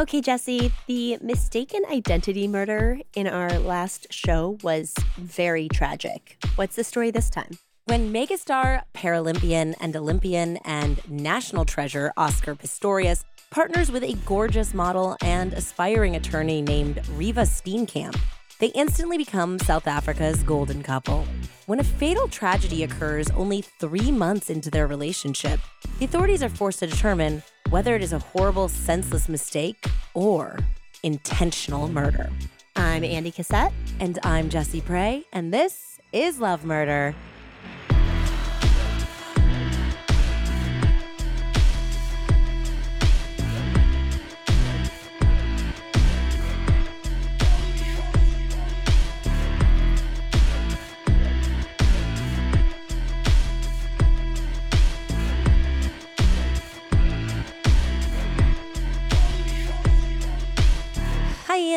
Okay, Jessie, the mistaken identity murder in our last show was very tragic. What's the story this time? When megastar, Paralympian, and Olympian, and national treasure Oscar Pistorius partners with a gorgeous model and aspiring attorney named Reeva Steenkamp, they instantly become South Africa's golden couple. When a fatal tragedy occurs only three months into their relationship, the authorities are forced to determine whether it is a horrible, senseless mistake or intentional murder. I'm Andie Cassette. And I'm Jessie Pray, and this is Love Murder.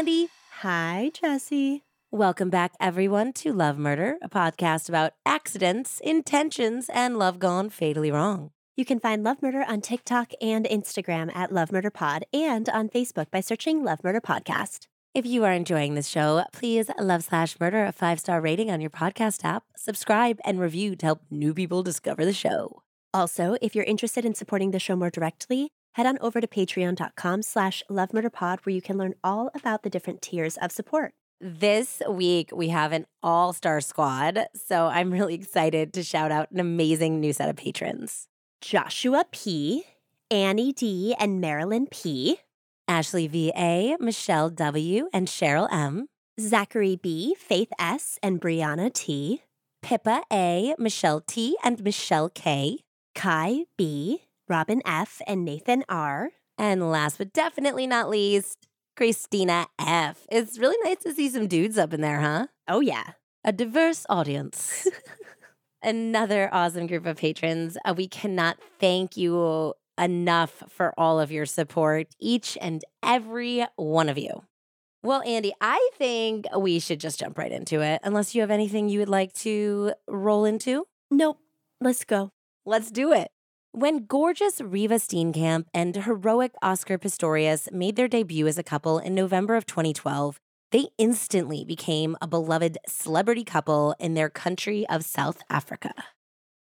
Hi, Jessie. Welcome back, everyone, to Love Murder, a podcast about accidents, intentions, and love gone fatally wrong. You can find Love Murder on TikTok and Instagram at Love Murder Pod and on Facebook by searching Love Murder Podcast. If you are enjoying this show, please love slash murder a five star rating on your podcast app, subscribe, and review to help new people discover the show. Also, if you're interested in supporting the show more directly, head on over to patreon.com slash lovemurderpod where you can learn all about the different tiers of support. This week, we have an all star squad, so I'm really excited to shout out an amazing new set of patrons Joshua P., Annie D., and Marilyn P., Ashley V.A., Michelle W., and Cheryl M., Zachary B., Faith S., and Brianna T., Pippa A., Michelle T., and Michelle K., Kai B., Robin F., and Nathan R., and last but definitely not least, Christina F. It's really nice to see some dudes up in there, huh? Oh, yeah. A diverse audience. Another awesome group of patrons. Uh, we cannot thank you enough for all of your support, each and every one of you. Well, Andie, I think we should just jump right into it, unless you have anything you would like to roll into. Nope. Let's go. Let's do it. When gorgeous Reeva Steenkamp and heroic Oscar Pistorius made their debut as a couple in November of 2012, they instantly became a beloved celebrity couple in their country of South Africa.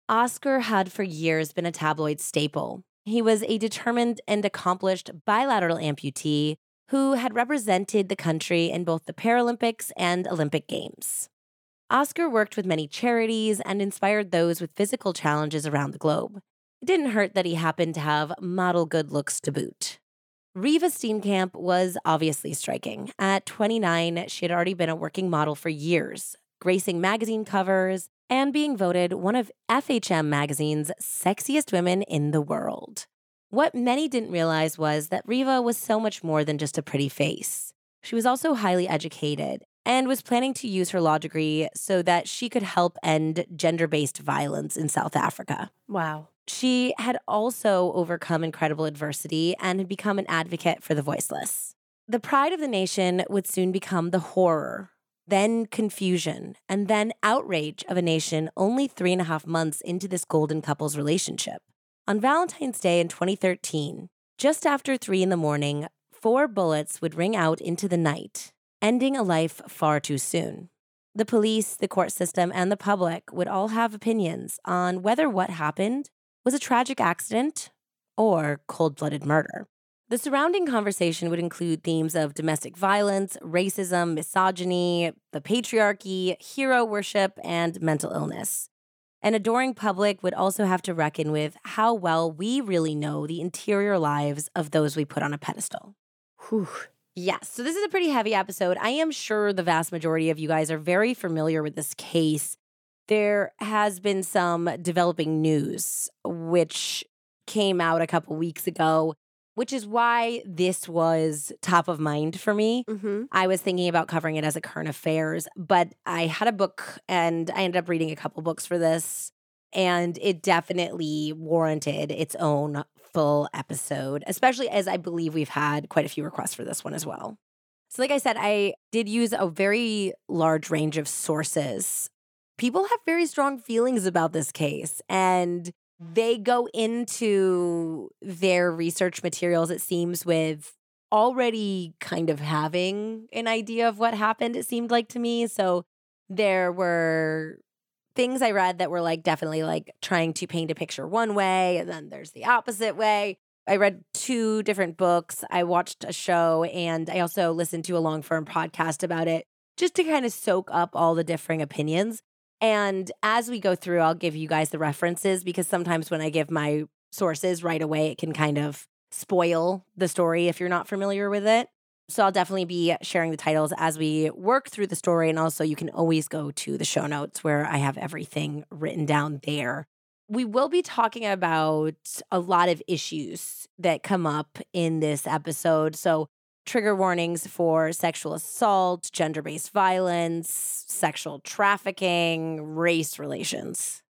Oscar had for years been a tabloid staple. He was a determined and accomplished bilateral amputee who had represented the country in both the Paralympics and Olympic Games. Oscar worked with many charities and inspired those with physical challenges around the globe. It didn't hurt that he happened to have model good looks to boot. Reeva Steenkamp was obviously striking. At 29, she had already been a working model for years, gracing magazine covers and being voted one of FHM magazine's sexiest women in the world. What many didn't realize was that Reeva was so much more than just a pretty face. She was also highly educated and was planning to use her law degree so that she could help end gender based violence in South Africa. Wow. She had also overcome incredible adversity and had become an advocate for the voiceless. The pride of the nation would soon become the horror, then confusion, and then outrage of a nation only three and a half months into this golden couple's relationship. On Valentine's Day in 2013, just after three in the morning, four bullets would ring out into the night, ending a life far too soon. The police, the court system, and the public would all have opinions on whether what happened was a tragic accident or cold blooded murder. The surrounding conversation would include themes of domestic violence, racism, misogyny, the patriarchy, hero worship, and mental illness. An adoring public would also have to reckon with how well we really know the interior lives of those we put on a pedestal. Whew. Yes, so this is a pretty heavy episode. I am sure the vast majority of you guys are very familiar with this case. There has been some developing news which came out a couple weeks ago, which is why this was top of mind for me. Mm-hmm. I was thinking about covering it as a current affairs, but I had a book and I ended up reading a couple books for this, and it definitely warranted its own full episode, especially as I believe we've had quite a few requests for this one as well. So, like I said, I did use a very large range of sources. People have very strong feelings about this case, and they go into their research materials, it seems, with already kind of having an idea of what happened, it seemed like to me. So there were things I read that were like definitely like trying to paint a picture one way, and then there's the opposite way. I read two different books. I watched a show and I also listened to a long form podcast about it just to kind of soak up all the differing opinions. And as we go through, I'll give you guys the references because sometimes when I give my sources right away, it can kind of spoil the story if you're not familiar with it. So I'll definitely be sharing the titles as we work through the story. And also, you can always go to the show notes where I have everything written down there. We will be talking about a lot of issues that come up in this episode. So, trigger warnings for sexual assault, gender based violence, sexual trafficking, race relations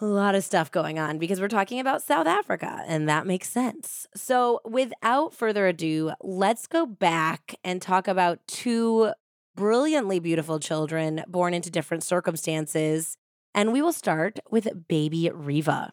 a lot of stuff going on because we're talking about South Africa, and that makes sense. So, without further ado, let's go back and talk about two brilliantly beautiful children born into different circumstances. And we will start with baby Reeva.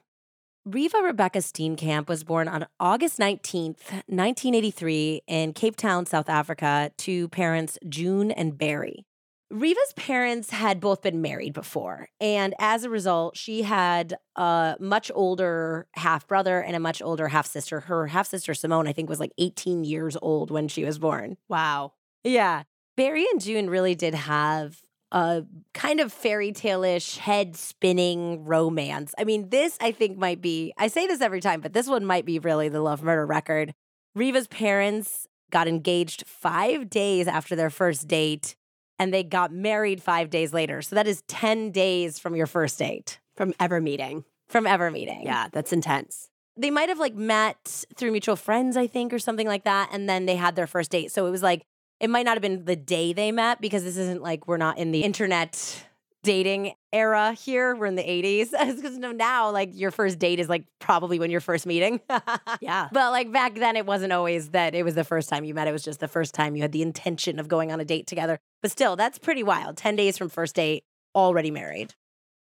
Reeva Rebecca Steenkamp was born on August 19th, 1983, in Cape Town, South Africa, to parents June and Barry. Reeva's parents had both been married before. And as a result, she had a much older half brother and a much older half sister. Her half sister, Simone, I think was like 18 years old when she was born. Wow. Yeah. Barry and June really did have a kind of fairy tale-ish head spinning romance. I mean, this I think might be, I say this every time, but this one might be really the love murder record. Reeva's parents got engaged five days after their first date and they got married five days later. So that is 10 days from your first date. From ever meeting. From ever meeting. Yeah, that's intense. They might have like met through mutual friends, I think, or something like that. And then they had their first date. So it was like, it might not have been the day they met because this isn't like we're not in the internet dating era here. We're in the 80s. Because now, like, your first date is like probably when you're first meeting. yeah. But like back then, it wasn't always that it was the first time you met. It was just the first time you had the intention of going on a date together. But still, that's pretty wild. 10 days from first date, already married.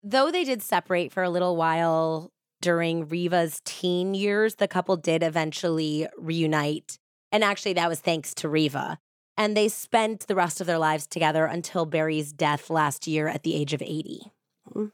Though they did separate for a little while during Reeva's teen years, the couple did eventually reunite. And actually, that was thanks to Reeva and they spent the rest of their lives together until Barry's death last year at the age of 80. Mm.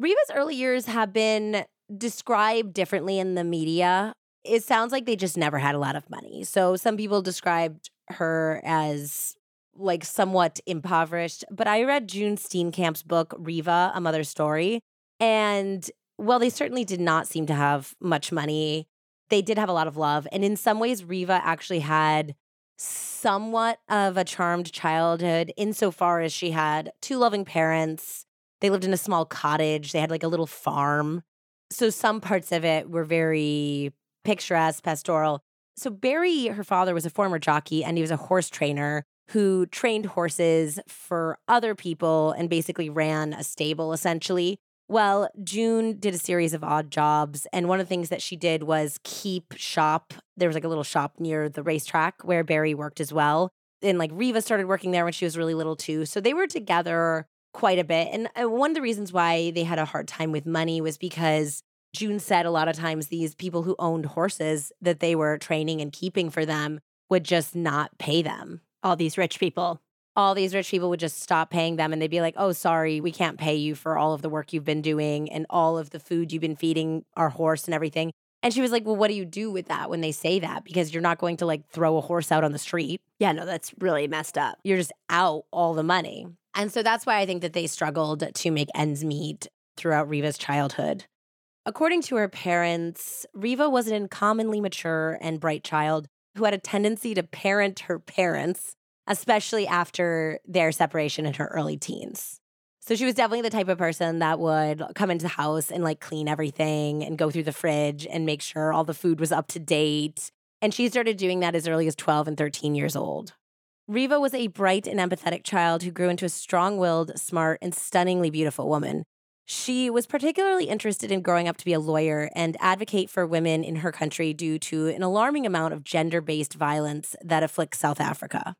Reeva's early years have been described differently in the media. It sounds like they just never had a lot of money. So some people described her as like somewhat impoverished, but I read June Steenkamp's book Reeva, A Mother's Story, and well, they certainly did not seem to have much money. They did have a lot of love, and in some ways Reeva actually had somewhat of a charmed childhood insofar as she had two loving parents. They lived in a small cottage, they had like a little farm. So some parts of it were very picturesque, pastoral. So Barry, her father, was a former jockey and he was a horse trainer who trained horses for other people and basically ran a stable essentially. Well, June did a series of odd jobs. And one of the things that she did was keep shop. There was like a little shop near the racetrack where Barry worked as well. And like Reeva started working there when she was really little too. So they were together quite a bit. And uh, one of the reasons why they had a hard time with money was because June said a lot of times these people who owned horses that they were training and keeping for them would just not pay them. All these rich people all these rich people would just stop paying them and they'd be like, oh, sorry, we can't pay you for all of the work you've been doing and all of the food you've been feeding our horse and everything. And she was like, well, what do you do with that when they say that? Because you're not going to like throw a horse out on the street. Yeah, no, that's really messed up. You're just out all the money. And so that's why I think that they struggled to make ends meet throughout Reeva's childhood. According to her parents, Reeva was an uncommonly mature and bright child who had a tendency to parent her parents especially after their separation in her early teens. So she was definitely the type of person that would come into the house and like clean everything and go through the fridge and make sure all the food was up to date. And she started doing that as early as 12 and 13 years old. Reeva was a bright and empathetic child who grew into a strong willed, smart, and stunningly beautiful woman. She was particularly interested in growing up to be a lawyer and advocate for women in her country due to an alarming amount of gender based violence that afflicts South Africa.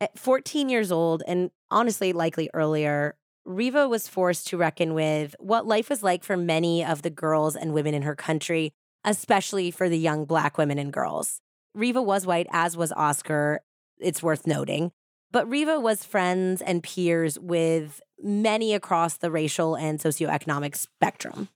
At 14 years old, and honestly, likely earlier, Reeva was forced to reckon with what life was like for many of the girls and women in her country, especially for the young Black women and girls. Reeva was white, as was Oscar. It's worth noting. But Reeva was friends and peers with many across the racial and socioeconomic spectrum.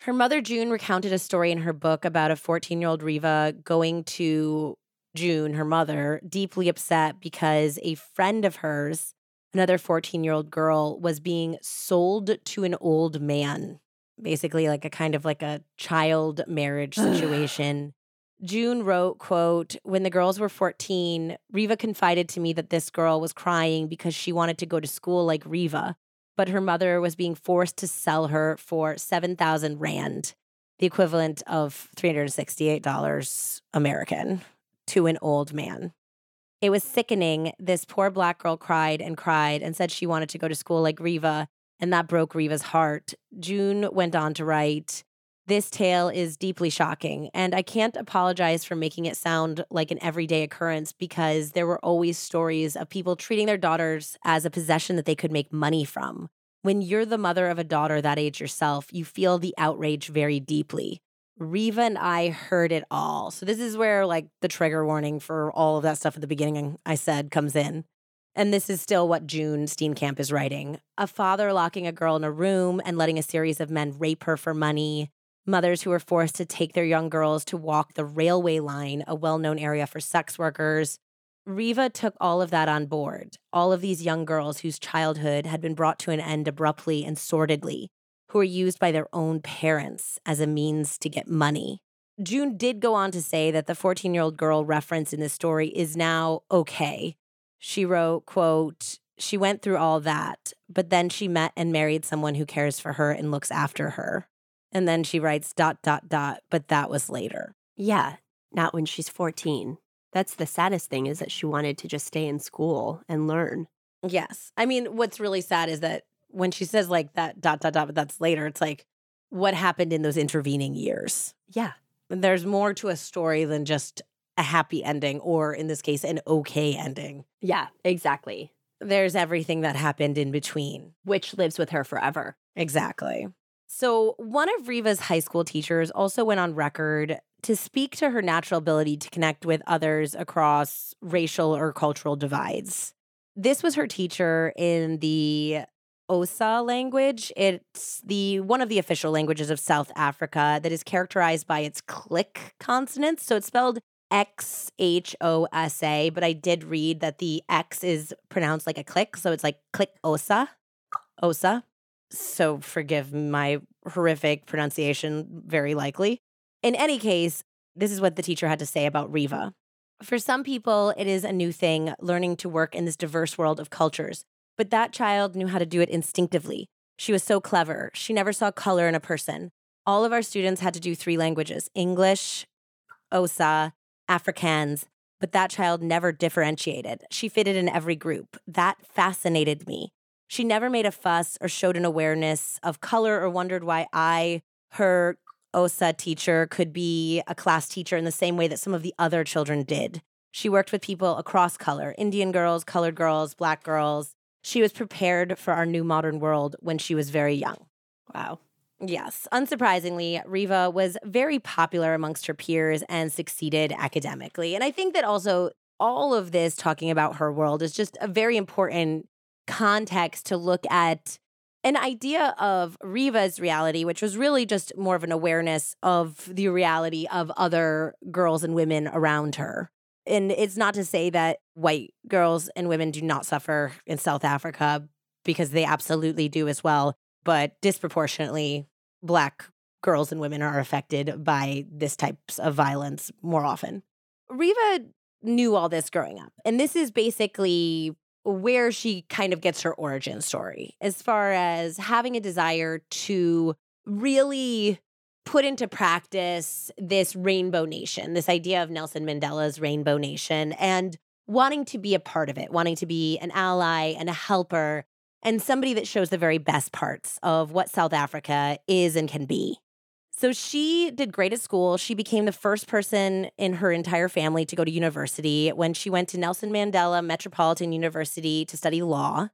Her mother, June, recounted a story in her book about a 14 year old Reeva going to June, her mother, deeply upset because a friend of hers, another 14 year old girl, was being sold to an old man, basically like a kind of like a child marriage situation. June wrote, quote, when the girls were 14, Reeva confided to me that this girl was crying because she wanted to go to school like Reeva, but her mother was being forced to sell her for 7,000 rand, the equivalent of $368 American, to an old man. It was sickening. This poor black girl cried and cried and said she wanted to go to school like Reeva, and that broke Reeva's heart. June went on to write, this tale is deeply shocking, and I can't apologize for making it sound like an everyday occurrence because there were always stories of people treating their daughters as a possession that they could make money from. When you're the mother of a daughter that age yourself, you feel the outrage very deeply. Reeva and I heard it all. So, this is where, like, the trigger warning for all of that stuff at the beginning I said comes in. And this is still what June Steenkamp is writing. A father locking a girl in a room and letting a series of men rape her for money mothers who are forced to take their young girls to walk the railway line, a well known area for sex workers. Reeva took all of that on board, all of these young girls whose childhood had been brought to an end abruptly and sordidly, who are used by their own parents as a means to get money. June did go on to say that the 14 year old girl referenced in this story is now okay. She wrote, quote, she went through all that, but then she met and married someone who cares for her and looks after her. And then she writes dot, dot, dot, but that was later. Yeah, not when she's 14. That's the saddest thing is that she wanted to just stay in school and learn. Yes. I mean, what's really sad is that when she says like that dot, dot, dot, but that's later, it's like what happened in those intervening years. Yeah. There's more to a story than just a happy ending, or in this case, an okay ending. Yeah, exactly. There's everything that happened in between, which lives with her forever. Exactly. So, one of Reeva's high school teachers also went on record to speak to her natural ability to connect with others across racial or cultural divides. This was her teacher in the Xhosa language. It's the one of the official languages of South Africa that is characterized by its click consonants. So it's spelled X H O S A, but I did read that the X is pronounced like a click, so it's like click Osa. Osa so forgive my horrific pronunciation, very likely. In any case, this is what the teacher had to say about Reeva. For some people, it is a new thing learning to work in this diverse world of cultures, but that child knew how to do it instinctively. She was so clever. She never saw color in a person. All of our students had to do three languages English, OSA, Afrikaans, but that child never differentiated. She fitted in every group. That fascinated me. She never made a fuss or showed an awareness of color or wondered why I, her OSA teacher, could be a class teacher in the same way that some of the other children did. She worked with people across color Indian girls, colored girls, black girls. She was prepared for our new modern world when she was very young. Wow. Yes. Unsurprisingly, Reeva was very popular amongst her peers and succeeded academically. And I think that also all of this talking about her world is just a very important context to look at an idea of Reeva's reality, which was really just more of an awareness of the reality of other girls and women around her. And it's not to say that white girls and women do not suffer in South Africa, because they absolutely do as well. But disproportionately, Black girls and women are affected by this types of violence more often. Reeva knew all this growing up. And this is basically where she kind of gets her origin story as far as having a desire to really put into practice this rainbow nation, this idea of Nelson Mandela's rainbow nation, and wanting to be a part of it, wanting to be an ally and a helper, and somebody that shows the very best parts of what South Africa is and can be. So she did great at school. She became the first person in her entire family to go to university when she went to Nelson Mandela Metropolitan University to study law.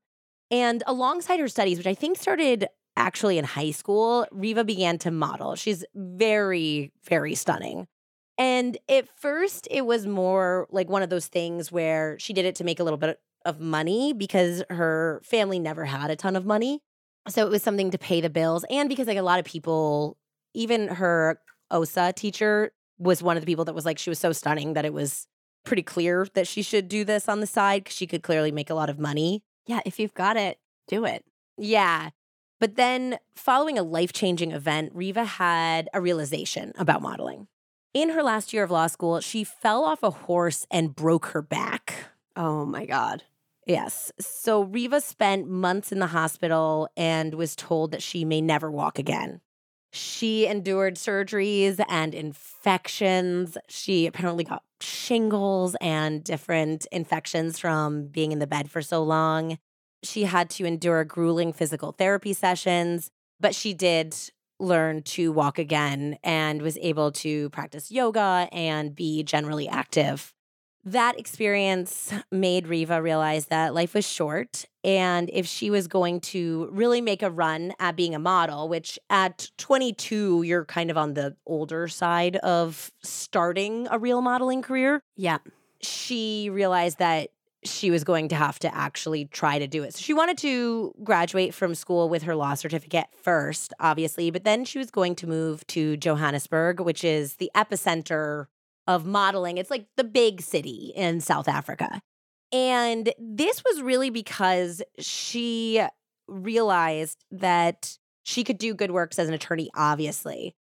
And alongside her studies, which I think started actually in high school, Reeva began to model. She's very, very stunning. And at first, it was more like one of those things where she did it to make a little bit of money because her family never had a ton of money. So it was something to pay the bills. And because, like, a lot of people, even her OSA teacher was one of the people that was like, she was so stunning that it was pretty clear that she should do this on the side because she could clearly make a lot of money. Yeah, if you've got it, do it. Yeah. But then, following a life changing event, Reeva had a realization about modeling. In her last year of law school, she fell off a horse and broke her back. Oh my God. Yes. So Reeva spent months in the hospital and was told that she may never walk again. She endured surgeries and infections. She apparently got shingles and different infections from being in the bed for so long. She had to endure grueling physical therapy sessions, but she did learn to walk again and was able to practice yoga and be generally active. That experience made Reeva realize that life was short. And if she was going to really make a run at being a model, which at 22, you're kind of on the older side of starting a real modeling career. Yeah. She realized that she was going to have to actually try to do it. So she wanted to graduate from school with her law certificate first, obviously, but then she was going to move to Johannesburg, which is the epicenter of modeling. It's like the big city in South Africa. And this was really because she realized that she could do good works as an attorney, obviously.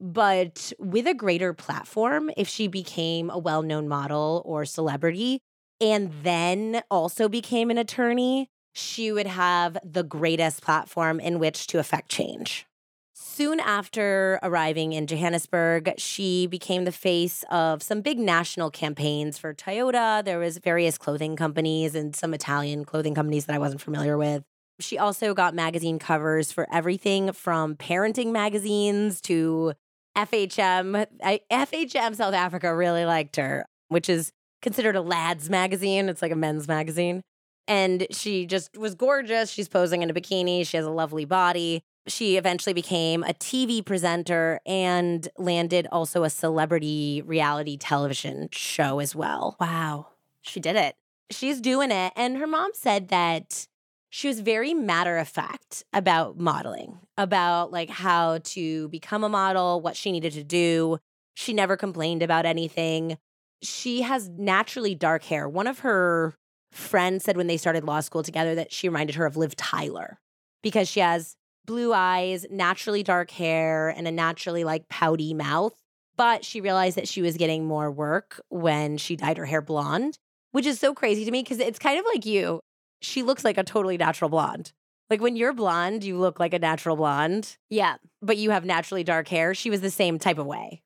But with a greater platform, if she became a well known model or celebrity, and then also became an attorney, she would have the greatest platform in which to affect change. Soon after arriving in Johannesburg, she became the face of some big national campaigns for Toyota. There was various clothing companies and some Italian clothing companies that I wasn't familiar with. She also got magazine covers for everything from parenting magazines to FHM. I, FHM South Africa really liked her, which is considered a lad's magazine. It's like a men's magazine. And she just was gorgeous. She's posing in a bikini. She has a lovely body. She eventually became a TV presenter and landed also a celebrity reality television show as well. Wow. She did it. She's doing it. And her mom said that she was very matter of fact about modeling, about like how to become a model, what she needed to do. She never complained about anything she has naturally dark hair. One of her friends said when they started law school together that she reminded her of Liv Tyler because she has blue eyes, naturally dark hair, and a naturally like pouty mouth. But she realized that she was getting more work when she dyed her hair blonde, which is so crazy to me because it's kind of like you. She looks like a totally natural blonde. Like when you're blonde, you look like a natural blonde. Yeah. But you have naturally dark hair. She was the same type of way.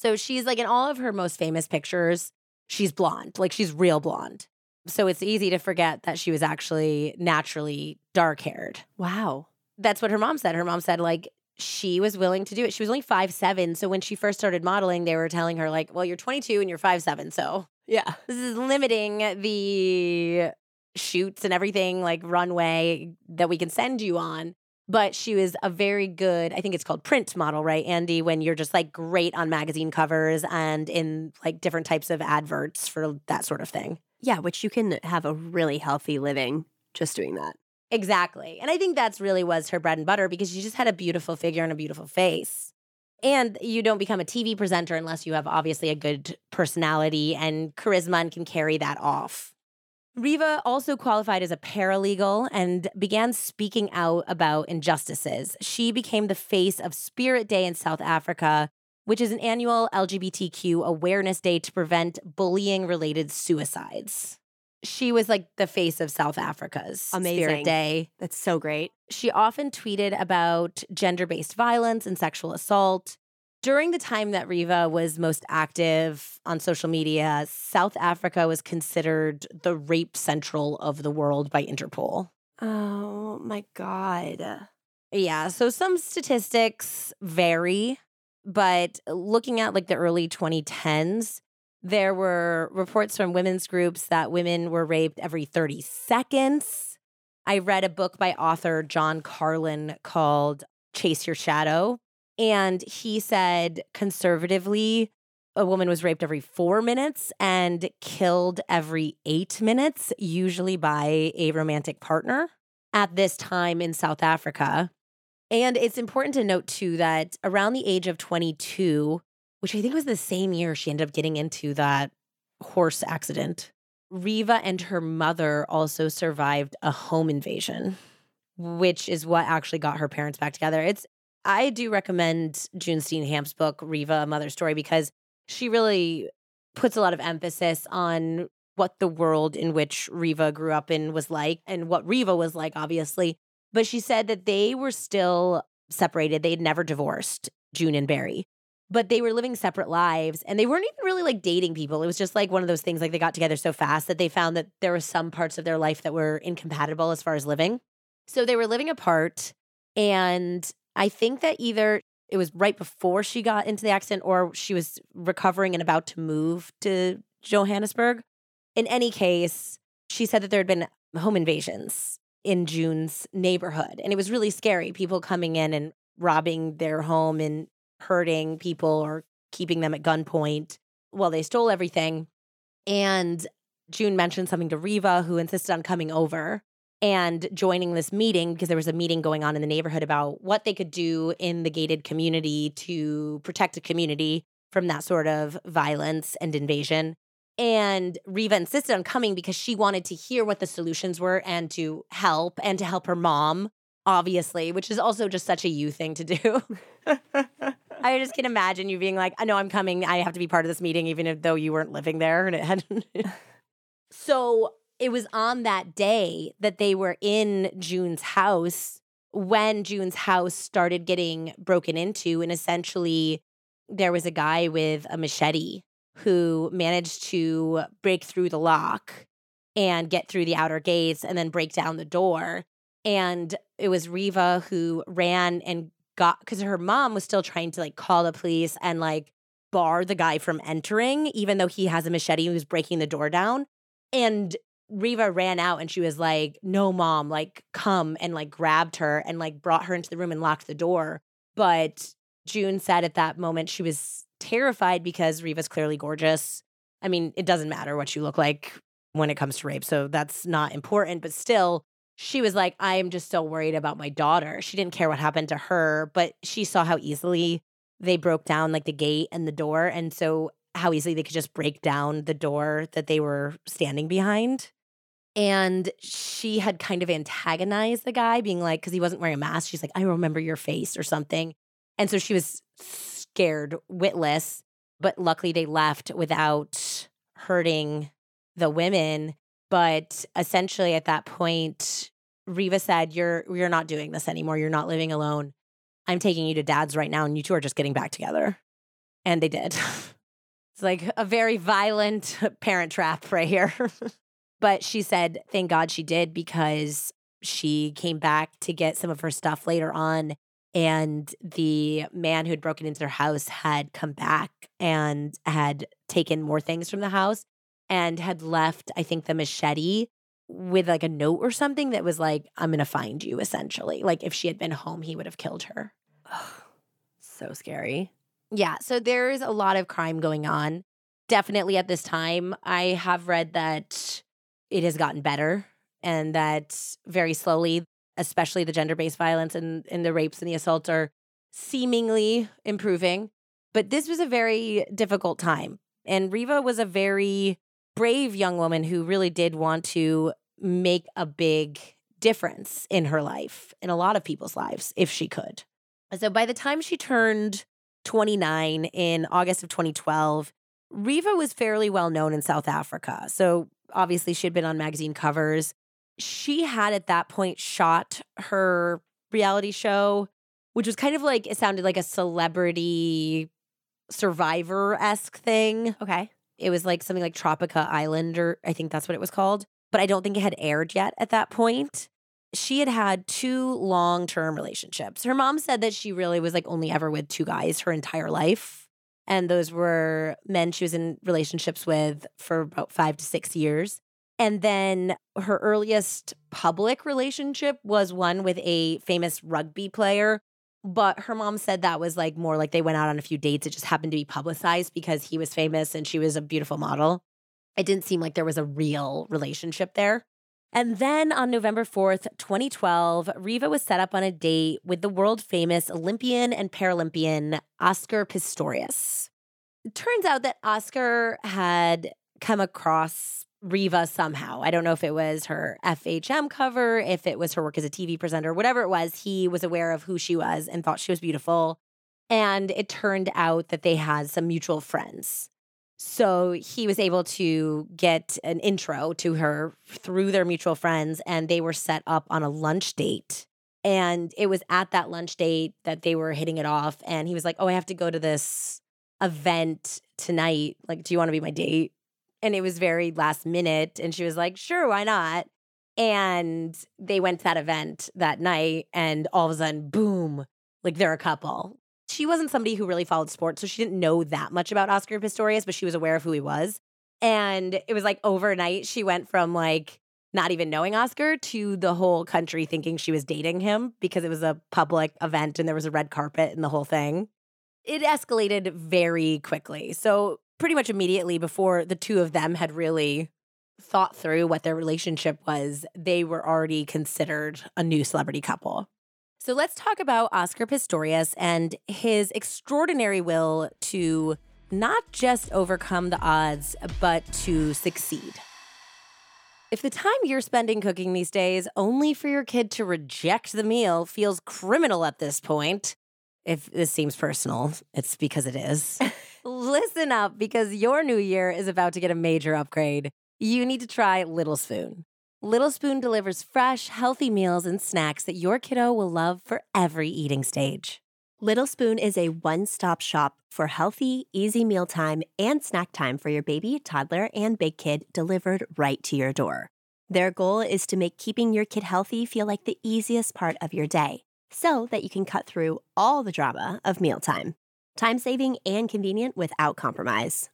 So she's like in all of her most famous pictures, she's blonde, like she's real blonde. So it's easy to forget that she was actually naturally dark haired. Wow. That's what her mom said. Her mom said, like, she was willing to do it. She was only five seven. So when she first started modeling, they were telling her, like, well, you're 22 and you're five seven. So yeah, this is limiting the shoots and everything, like runway that we can send you on but she was a very good, I think it's called print model, right, Andie? When you're just like great on magazine covers and in like different types of adverts for that sort of thing. Yeah, which you can have a really healthy living just doing that. Exactly. And I think that's really was her bread and butter because she just had a beautiful figure and a beautiful face. And you don't become a TV presenter unless you have obviously a good personality and charisma and can carry that off. Reeva also qualified as a paralegal and began speaking out about injustices. She became the face of Spirit Day in South Africa, which is an annual LGBTQ awareness day to prevent bullying related suicides. She was like the face of South Africa's Amazing. Spirit Day. That's so great. She often tweeted about gender based violence and sexual assault. During the time that Reeva was most active on social media, South Africa was considered the rape central of the world by Interpol. Oh my God. Yeah. So some statistics vary, but looking at like the early 2010s, there were reports from women's groups that women were raped every 30 seconds. I read a book by author John Carlin called Chase Your Shadow, and he said conservatively, a woman was raped every four minutes and killed every eight minutes, usually by a romantic partner at this time in South Africa. And it's important to note, too, that around the age of 22, which I think was the same year she ended up getting into that horse accident, Reeva and her mother also survived a home invasion, which is what actually got her parents back together. It's I do recommend June Steenkamp's book, Reeva, A Mother Story, because she really puts a lot of emphasis on what the world in which Reeva grew up in was like and what Reeva was like, obviously. But she said that they were still separated. They had never divorced, June and Barry, but they were living separate lives and they weren't even really like dating people. It was just like one of those things like they got together so fast that they found that there were some parts of their life that were incompatible as far as living. So they were living apart. And I think that either it was right before she got into the accident or she was recovering and about to move to Johannesburg. In any case, she said that there had been home invasions in June's neighborhood. And it was really scary. People coming in and robbing their home and hurting people or keeping them at gunpoint. Well, they stole everything. And June mentioned something to Reeva, who insisted on coming over and joining this meeting because there was a meeting going on in the neighborhood about what they could do in the gated community to protect a community from that sort of violence and invasion. And Reeva insisted on coming because she wanted to hear what the solutions were and to help and to help her mom, obviously, which is also just such a you thing to do. I just can imagine you being like, I know I'm coming. I have to be part of this meeting, even if though you weren't living there. And it had so it was on that day that they were in June's house when June's house started getting broken into. And essentially, there was a guy with a machete who managed to break through the lock and get through the outer gates and then break down the door. And it was Reeva who ran and got because her mom was still trying to like call the police and like bar the guy from entering, even though he has a machete was breaking the door down. And Reeva ran out and she was like, No, mom, like, come and like grabbed her and like brought her into the room and locked the door. But June said at that moment she was terrified because Reeva's clearly gorgeous. I mean, it doesn't matter what you look like when it comes to rape. So that's not important. But still, she was like, I'm just so worried about my daughter. She didn't care what happened to her, but she saw how easily they broke down like the gate and the door. And so how easily they could just break down the door that they were standing behind. And she had kind of antagonized the guy, being like, because he wasn't wearing a mask, she's like, I remember your face or something. And so she was scared, witless, but luckily they left without hurting the women. But essentially at that point, Reeva said, You're you're not doing this anymore. You're not living alone. I'm taking you to dad's right now, and you two are just getting back together. And they did. it's like a very violent parent trap right here. But she said, thank God she did because she came back to get some of her stuff later on. And the man who had broken into their house had come back and had taken more things from the house and had left, I think, the machete with like a note or something that was like, I'm going to find you, essentially. Like if she had been home, he would have killed her. so scary. Yeah. So there is a lot of crime going on. Definitely at this time. I have read that it has gotten better and that very slowly, especially the gender based violence and, and the rapes and the assaults are seemingly improving. But this was a very difficult time. And Reeva was a very brave young woman who really did want to make a big difference in her life, in a lot of people's lives, if she could. So by the time she turned 29 in August of 2012, Reeva was fairly well known in South Africa. So obviously she had been on magazine covers. She had at that point shot her reality show, which was kind of like it sounded like a celebrity survivor esque thing. Okay. It was like something like Tropika Island, or I think that's what it was called. But I don't think it had aired yet at that point. She had had two long term relationships. Her mom said that she really was like only ever with two guys her entire life. And those were men she was in relationships with for about five to six years. And then her earliest public relationship was one with a famous rugby player But her mom said that was like more like they went out on a few dates. It just happened to be publicized because he was famous and she was a beautiful model. It didn't seem like there was a real relationship there. And then on November 4th, 2012, Reeva was set up on a date with the world famous Olympian and Paralympian Oscar Pistorius. It turns out that Oscar had come across Reeva somehow. I don't know if it was her FHM cover, if it was her work as a TV presenter, whatever it was, he was aware of who she was and thought she was beautiful. And it turned out that they had some mutual friends. So he was able to get an intro to her through their mutual friends, and they were set up on a lunch date. And it was at that lunch date that they were hitting it off. And he was like, Oh, I have to go to this event tonight. Like, do you want to be my date? and it was very last minute. And she was like, sure, why not? And they went to that event that night, and all of a sudden, boom, like they're a couple. She wasn't somebody who really followed sports, so she didn't know that much about Oscar Pistorius, but she was aware of who he was. And it was like overnight, she went from like not even knowing Oscar to the whole country thinking she was dating him because it was a public event and there was a red carpet and the whole thing. It escalated very quickly. So pretty much immediately before the two of them had really thought through what their relationship was, they were already considered a new celebrity couple. So let's talk about Oscar Pistorius and his extraordinary will to not just overcome the odds, but to succeed. If the time you're spending cooking these days only for your kid to reject the meal feels criminal at this point, if this seems personal, it's because it is. Listen up because your new year is about to get a major upgrade. You need to try Little Spoon. Little Spoon delivers fresh, healthy meals and snacks that your kiddo will love for every eating stage. Little Spoon is a one stop shop for healthy, easy mealtime and snack time for your baby, toddler, and big kid delivered right to your door. Their goal is to make keeping your kid healthy feel like the easiest part of your day so that you can cut through all the drama of mealtime time saving and convenient without compromise.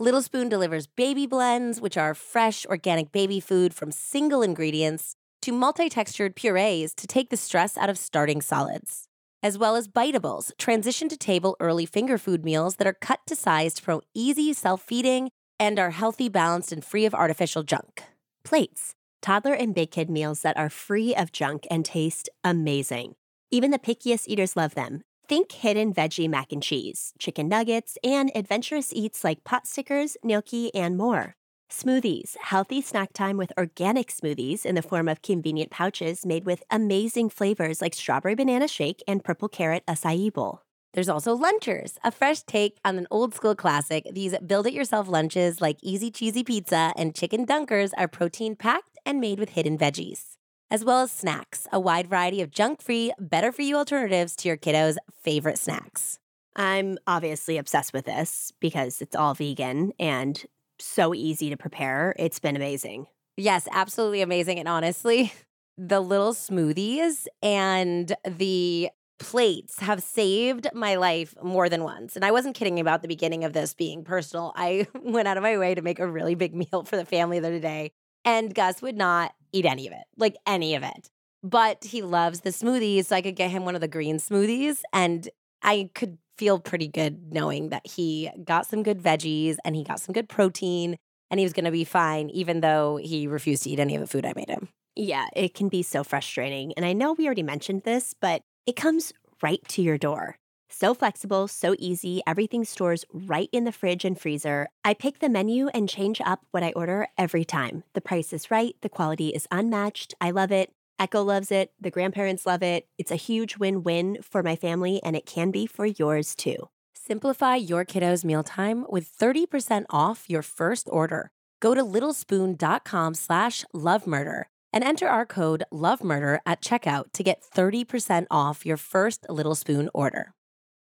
Little Spoon delivers baby blends, which are fresh, organic baby food from single ingredients, to multi textured purees to take the stress out of starting solids, as well as biteables, transition to table early finger food meals that are cut to size to promote easy self feeding and are healthy, balanced, and free of artificial junk. Plates, toddler and big kid meals that are free of junk and taste amazing. Even the pickiest eaters love them, Think hidden veggie mac and cheese, chicken nuggets, and adventurous eats like pot stickers, gnocchi, and more. Smoothies, healthy snack time with organic smoothies in the form of convenient pouches made with amazing flavors like strawberry banana shake and purple carrot acai bowl. There's also lunchers, a fresh take on an old school classic. These build it yourself lunches like easy cheesy pizza and chicken dunkers are protein packed and made with hidden veggies as well as snacks, a wide variety of junk free, better for you alternatives to your kiddos' favorite snacks. I'm obviously obsessed with this because it's all vegan and so easy to prepare. It's been amazing. Yes, absolutely amazing. And honestly, the little smoothies and the plates have saved my life more than once. And I wasn't kidding about the beginning of this being personal. I went out of my way to make a really big meal for the family the other day. And Gus would not eat any of it, like any of it. But he loves the smoothies. So I could get him one of the green smoothies. And I could feel pretty good knowing that he got some good veggies and he got some good protein and he was going to be fine, even though he refused to eat any of the food I made him. Yeah, it can be so frustrating. And I know we already mentioned this, but it comes right to your door. So flexible, so easy, everything stores right in the fridge and freezer. I pick the menu and change up what I order every time. The price is right, the quality is unmatched. I love it. Echo loves it, the grandparents love it. It's a huge win win for my family, and it can be for yours too. Simplify your kiddos' mealtime with 30% off your first order. Go to littlespoon.com slash lovemurder and enter our code lovemurder at checkout to get 30% off your first Little Spoon order.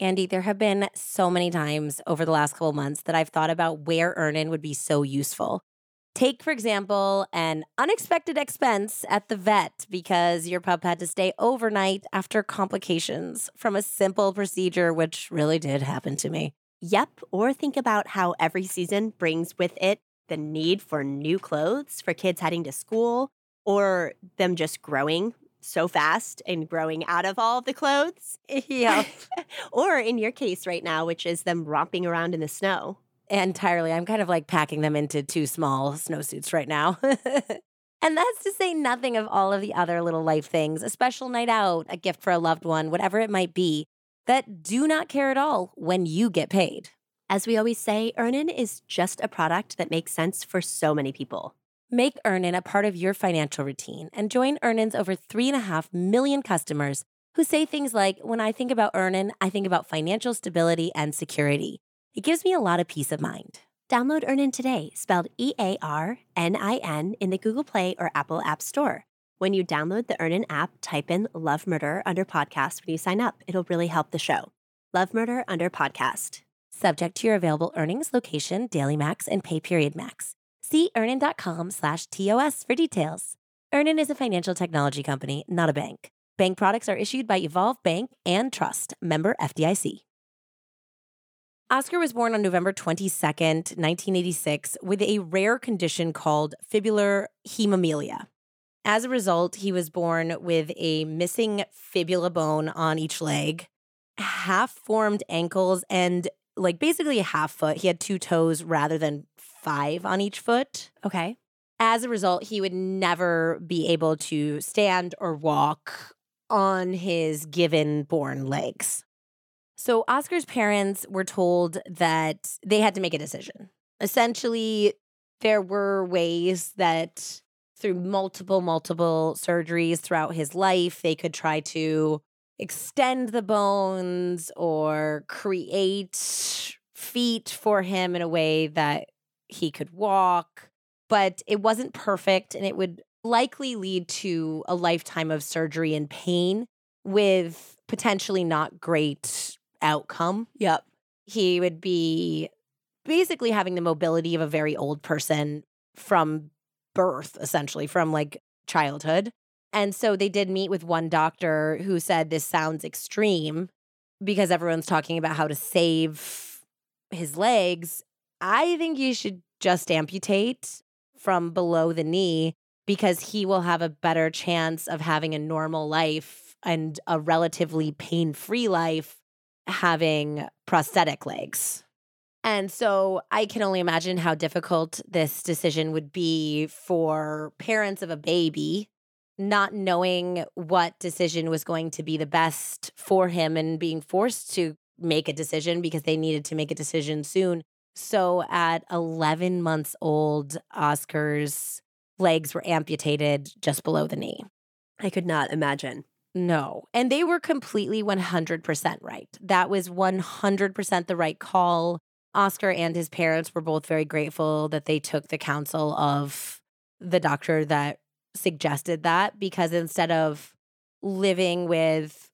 Andie, there have been so many times over the last couple months that I've thought about where Earnin would be so useful. Take, for example, an unexpected expense at the vet because your pup had to stay overnight after complications from a simple procedure, which really did happen to me. Yep, or think about how every season brings with it the need for new clothes for kids heading to school or them just growing so fast and growing out of all of the clothes. Yeah. or in your case right now, which is them romping around in the snow. Entirely. I'm kind of like packing them into two small snowsuits right now. and that's to say nothing of all of the other little life things, a special night out, a gift for a loved one, whatever it might be, that do not care at all when you get paid. As we always say, Earnin is just a product that makes sense for so many people. Make Earnin a part of your financial routine and join Earnin's over 3.5 million customers who say things like, When I think about Earnin, I think about financial stability and security. It gives me a lot of peace of mind. Download Earnin today, spelled E A R N I N, in the Google Play or Apple App Store. When you download the Earnin app, type in Love Murder under podcast when you sign up. It'll really help the show. Love Murder under podcast. Subject to your available earnings, location, daily max, and pay period max. See earnin.com slash TOS for details. Earnin is a financial technology company, not a bank. Bank products are issued by Evolve Bank and Trust, member FDIC. Oscar was born on November 22nd, 1986, with a rare condition called fibular hemimelia. As a result, he was born with a missing fibula bone on each leg, half formed ankles, and like basically a half foot. He had two toes rather than five on each foot. Okay. As a result, he would never be able to stand or walk on his given born legs. So, Oscar's parents were told that they had to make a decision. Essentially, there were ways that through multiple, multiple surgeries throughout his life, they could try to extend the bones or create feet for him in a way that he could walk. But it wasn't perfect and it would likely lead to a lifetime of surgery and pain with potentially not great outcome. Yep. He would be basically having the mobility of a very old person from birth, essentially, from like childhood. And so they did meet with one doctor who said this sounds extreme because everyone's talking about how to save his legs. I think you should just amputate from below the knee because he will have a better chance of having a normal life and a relatively pain free life having prosthetic legs. And so I can only imagine how difficult this decision would be for parents of a baby not knowing what decision was going to be the best for him and being forced to make a decision because they needed to make a decision soon. So at 11 months old, Oscar's legs were amputated just below the knee. I could not imagine. No. And they were completely 100% right. That was 100% the right call. Oscar and his parents were both very grateful that they took the counsel of the doctor that suggested that because instead of living with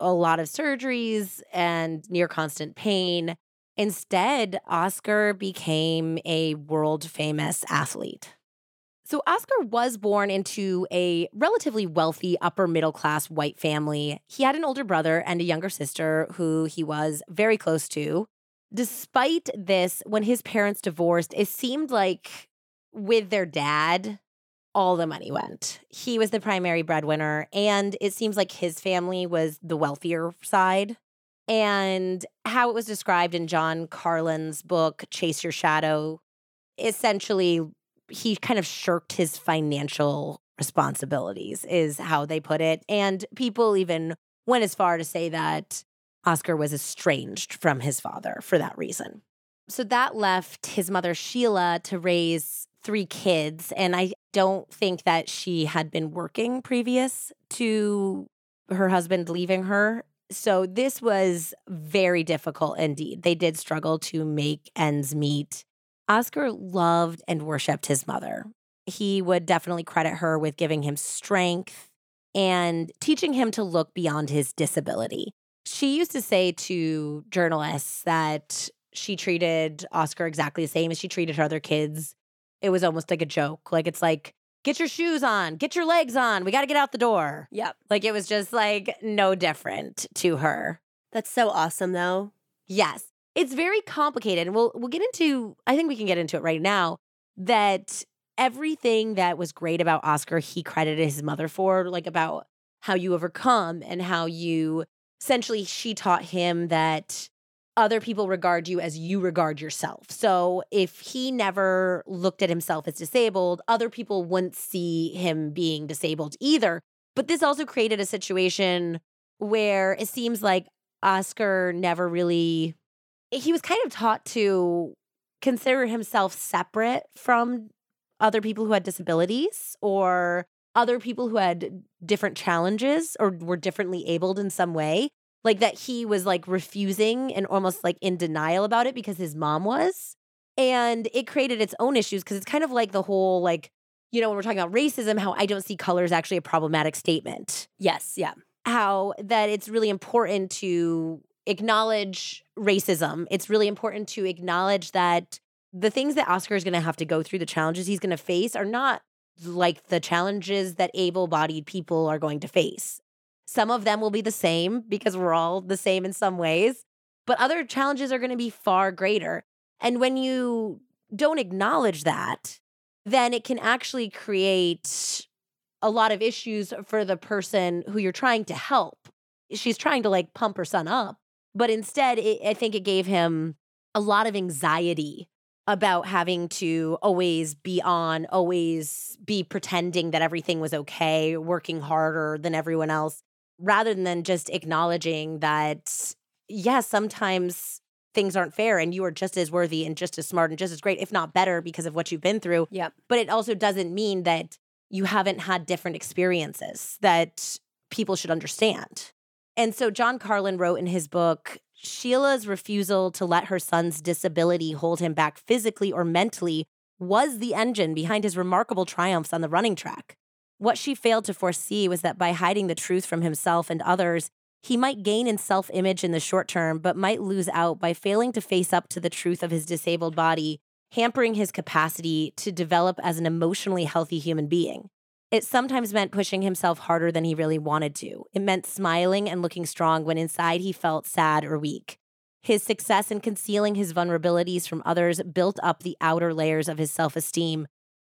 a lot of surgeries and near constant pain, instead, Oscar became a world famous athlete. So, Oscar was born into a relatively wealthy upper middle class white family. He had an older brother and a younger sister who he was very close to. Despite this, when his parents divorced, it seemed like with their dad, all the money went. He was the primary breadwinner, and it seems like his family was the wealthier side. And how it was described in John Carlin's book, Chase Your Shadow, essentially, he kind of shirked his financial responsibilities, is how they put it. And people even went as far to say that Oscar was estranged from his father for that reason. So that left his mother, Sheila, to raise three kids. And I don't think that she had been working previous to her husband leaving her. So this was very difficult indeed. They did struggle to make ends meet. Oscar loved and worshiped his mother. He would definitely credit her with giving him strength and teaching him to look beyond his disability. she used to say to journalists that she treated Oscar exactly the same as she treated her other kids. It was almost like a joke. Like it's like, get your shoes on, get your legs on. We got to get out the door. Yep. Like it was just like no different to her. That's so awesome though. Yes. It's very complicated. And we'll we'll get into I think we can get into it right now that everything that was great about Oscar he credited his mother for like about how you overcome and how you essentially she taught him that other people regard you as you regard yourself. So if he never looked at himself as disabled, other people wouldn't see him being disabled either. But this also created a situation where it seems like Oscar never really he was kind of taught to consider himself separate from other people who had disabilities or other people who had different challenges or were differently abled in some way like that he was like refusing and almost like in denial about it because his mom was. And it created its own issues because it's kind of like the whole like you know when we're talking about racism how i don't see color is actually a problematic statement. Yes, yeah. how that it's really important to acknowledge racism. It's really important to acknowledge that the things that oscar is going to have to go through the challenges he's going to face are not like the challenges that able-bodied people are going to face some of them will be the same because we're all the same in some ways, but other challenges are going to be far greater. And when you don't acknowledge that, then it can actually create a lot of issues for the person who you're trying to help. She's trying to like pump her son up, but instead, it, I think it gave him a lot of anxiety about having to always be on, always be pretending that everything was okay, working harder than everyone else rather than just acknowledging that, yes, sometimes things aren't fair and you are just as worthy and just as smart and just as great, if not better, because of what you've been through. Yeah. But it also doesn't mean that you haven't had different experiences that people should understand. And so John Carlin wrote in his book, Sheila's refusal to let her son's disability hold him back physically or mentally was the engine behind his remarkable triumphs on the running track. What she failed to foresee was that by hiding the truth from himself and others, he might gain in self image in the short term, but might lose out by failing to face up to the truth of his disabled body, hampering his capacity to develop as an emotionally healthy human being. It sometimes meant pushing himself harder than he really wanted to. It meant smiling and looking strong when inside he felt sad or weak. His success in concealing his vulnerabilities from others built up the outer layers of his self esteem,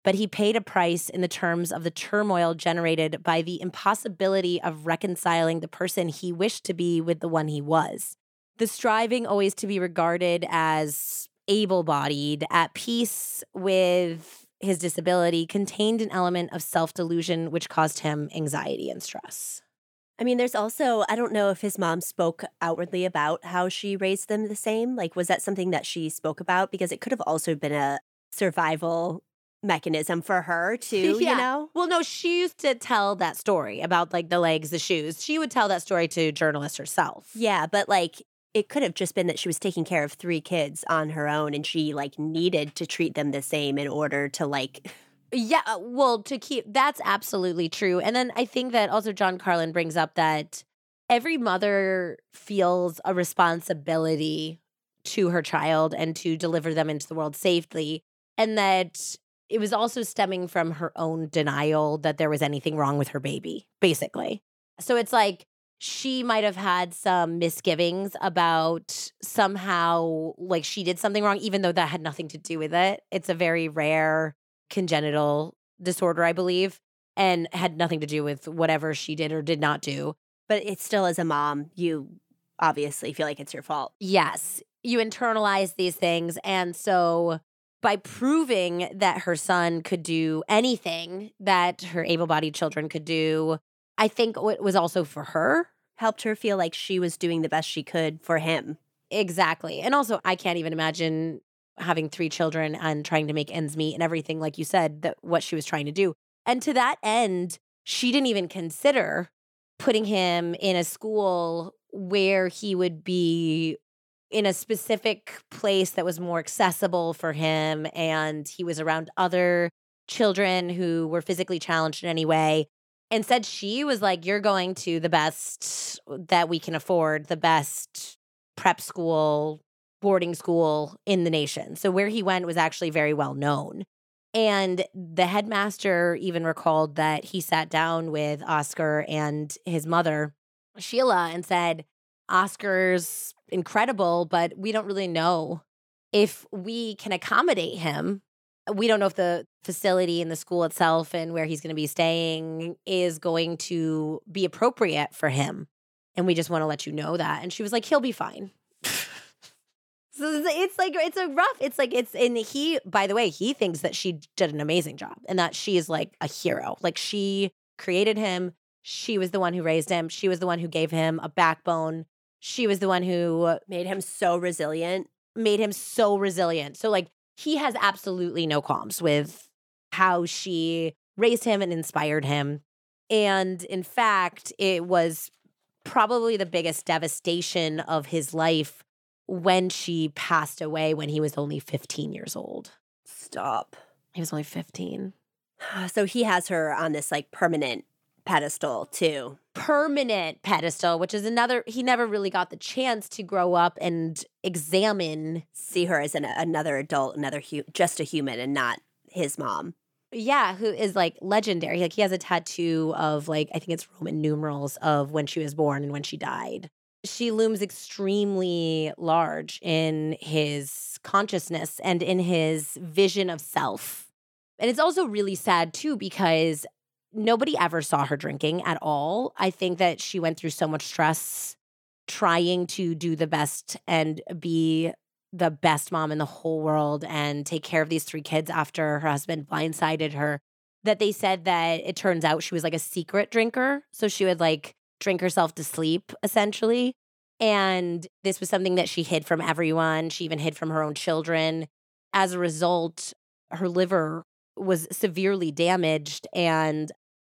but he paid a price in the terms of the turmoil generated by the impossibility of reconciling the person he wished to be with the one he was. The striving always to be regarded as able bodied, at peace with his disability, contained an element of self delusion which caused him anxiety and stress. I mean, there's also, I don't know if his mom spoke outwardly about how she raised them the same. Like, was that something that she spoke about? Because it could have also been a survival mechanism for her too, Yeah. you know? Well, no, she used to tell that story about like the legs, the shoes. She would tell that story to journalists herself. Yeah, but like it could have just been that she was taking care of three kids on her own and she like needed to treat them the same in order to like Yeah, uh, well, to keep that's absolutely true. And then I think that also John Carlin brings up that every mother feels a responsibility to her child and to deliver them into the world safely. And that it was also stemming from her own denial that there was anything wrong with her baby, basically. So it's like she might have had some misgivings about somehow like she did something wrong, even though that had nothing to do with it. It's a very rare congenital disorder, I believe, and had nothing to do with whatever she did or did not do. but it's still as a mom, you obviously feel like it's your fault. Yes, you internalize these things. And so by proving that her son could do anything that her able bodied children could do, I think it was also for her. Helped her feel like she was doing the best she could for him. Exactly. And also, I can't even imagine having three children and trying to make ends meet and everything, like you said, that what she was trying to do. And to that end, she didn't even consider putting him in a school where he would be in a specific place that was more accessible for him and he was around other children who were physically challenged in any way. and said she was like, You're going to the best that we can afford, the best prep school, boarding school in the nation. So where he went was actually very well known. And the headmaster even recalled that he sat down with Oscar and his mother, Sheila, and said, Oscar's incredible, but we don't really know if we can accommodate him. We don't know if the facility and the school itself and where he's going to be staying is going to be appropriate for him. And we just want to let you know that. And she was like, he'll be fine. So it's like it's a rough. It's like it's and he. By the way, he thinks that she did an amazing job and that she is like a hero. Like she created him. She was the one who raised him. She was the one who gave him a backbone. She was the one who made him so resilient. Made him so resilient. So like he has absolutely no qualms with how she raised him and inspired him. And in fact, it was probably the biggest devastation of his life when she passed away when he was only 15 years old. Stop. He was only 15. So he has her on this like permanent pedestal too. Permanent pedestal, which is another, he never really got the chance to grow up and examine. See her as an, another adult, another, hu- just a human and not his mom. Yeah, who is like legendary. Like he has a tattoo of like, I think it's Roman numerals of when she was born and when she died she looms extremely large in his consciousness and in his vision of self. And it's also really sad too because nobody ever saw her drinking at all. I think that she went through so much stress trying to do the best and be the best mom in the whole world and take care of these three kids after her husband blindsided her that they said that it turns out she was like a secret drinker. So she would like drink herself to sleep, essentially. And this was something that she hid from everyone. She even hid from her own children. As a result, her liver was severely damaged. And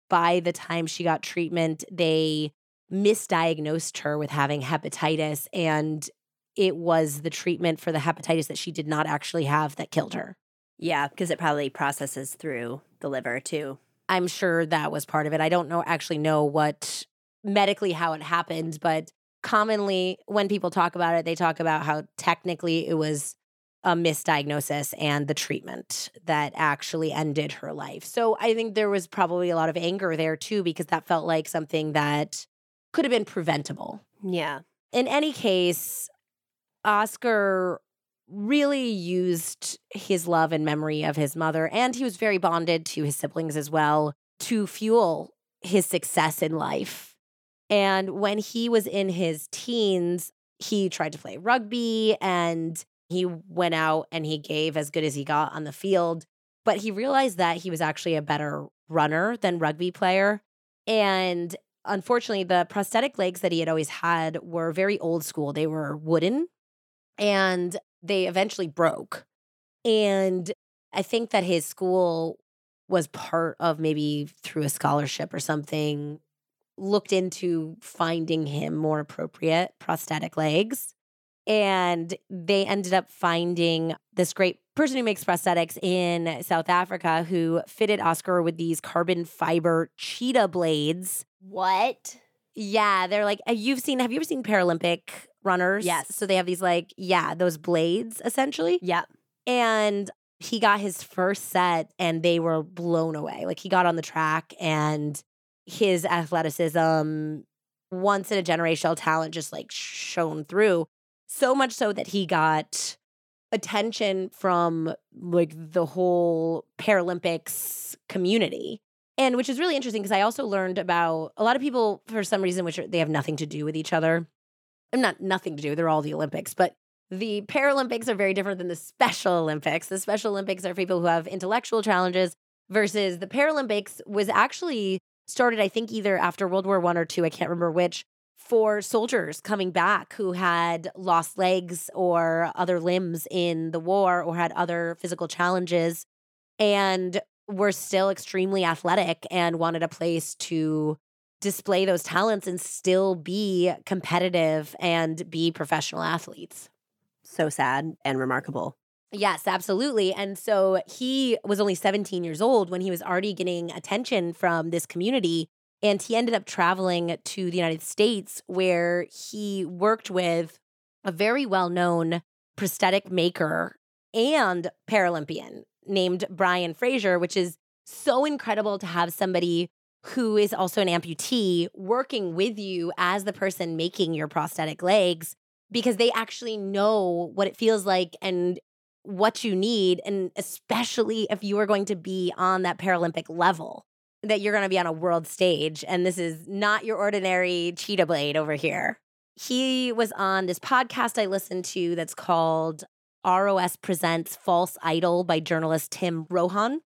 by the time she got treatment, they misdiagnosed her with having hepatitis. And it was the treatment for the hepatitis that she did not actually have that killed her. Yeah, because it probably processes through the liver too. I'm sure that was part of it. I don't know actually know what medically how it happened, but commonly when people talk about it, they talk about how technically it was a misdiagnosis and the treatment that actually ended her life. So I think there was probably a lot of anger there too, because that felt like something that could have been preventable. Yeah. In any case, Oscar really used his love and memory of his mother, and he was very bonded to his siblings as well to fuel his success in life and when he was in his teens, he tried to play rugby and he went out and he gave as good as he got on the field. But he realized that he was actually a better runner than rugby player. And unfortunately, the prosthetic legs that he had always had were very old school. They were wooden and they eventually broke. And I think that his school was part of maybe through a scholarship or something looked into finding him more appropriate prosthetic legs. And they ended up finding this great person who makes prosthetics in South Africa who fitted Oscar with these carbon fiber cheetah blades. What? Yeah, they're like, uh, you've seen, have you ever seen Paralympic runners? Yes. So they have these, like, yeah, those blades essentially. Yep. And he got his first set and they were blown away. Like, he got on the track and his athleticism, once in a generational talent, just like shone through. So much so that he got attention from like the whole Paralympics community. And which is really interesting because I also learned about a lot of people for some reason which are, they have nothing to do with each other. I'm not nothing to do. They're all the Olympics, but the Paralympics are very different than the Special Olympics. The Special Olympics are people who have intellectual challenges versus the Paralympics was actually started, I think, either after World War One or two, I can't remember which, for soldiers coming back who had lost legs or other limbs in the war or had other physical challenges and were still extremely athletic and wanted a place to display those talents and still be competitive and be professional athletes. So sad and remarkable. Yes, absolutely. And so he was only 17 years old when he was already getting attention from this community And he ended up traveling to the United States where he worked with a very well known prosthetic maker and Paralympian named Brian Frasure, which is so incredible to have somebody who is also an amputee working with you as the person making your prosthetic legs because they actually know what it feels like and what you need. And especially if you are going to be on that Paralympic level, that you're going to be on a world stage. And this is not your ordinary cheetah blade over here. He was on this podcast I listened to that's called ROS Presents False Idol by journalist Tim Rohan.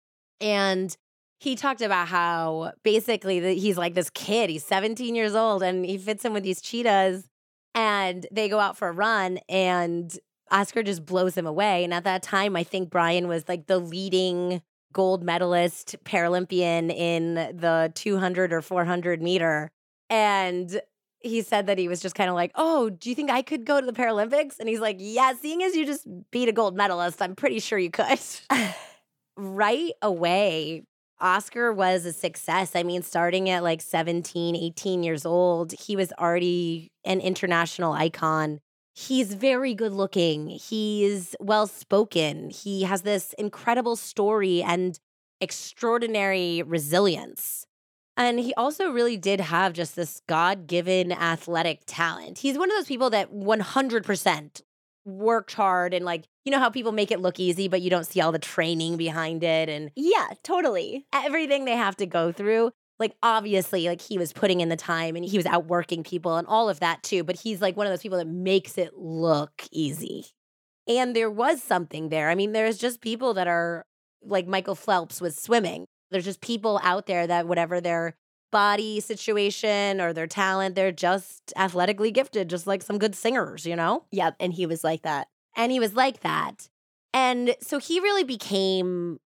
And he talked about how basically the, he's like this kid. He's 17 years old and he fits in with these cheetahs and they go out for a run and Oscar just blows him away. And at that time, I think Brian was like the leading gold medalist Paralympian in the 200 or 400 meter. And he said that he was just kind of like, Oh, do you think I could go to the Paralympics? And he's like, Yeah, seeing as you just beat a gold medalist, I'm pretty sure you could. right away, Oscar was a success. I mean, starting at like 17, 18 years old, he was already an international icon. He's very good looking. He's well spoken. He has this incredible story and extraordinary resilience. And he also really did have just this God given athletic talent. He's one of those people that 100% worked hard and like you know how people make it look easy but you don't see all the training behind it and yeah totally everything they have to go through like obviously like he was putting in the time and he was outworking people and all of that too but he's like one of those people that makes it look easy and there was something there i mean there's just people that are like michael phelps with swimming there's just people out there that whatever their body situation or their talent. They're just athletically gifted, just like some good singers, you know? Yep. And he was like that. And he was like that. And so he really became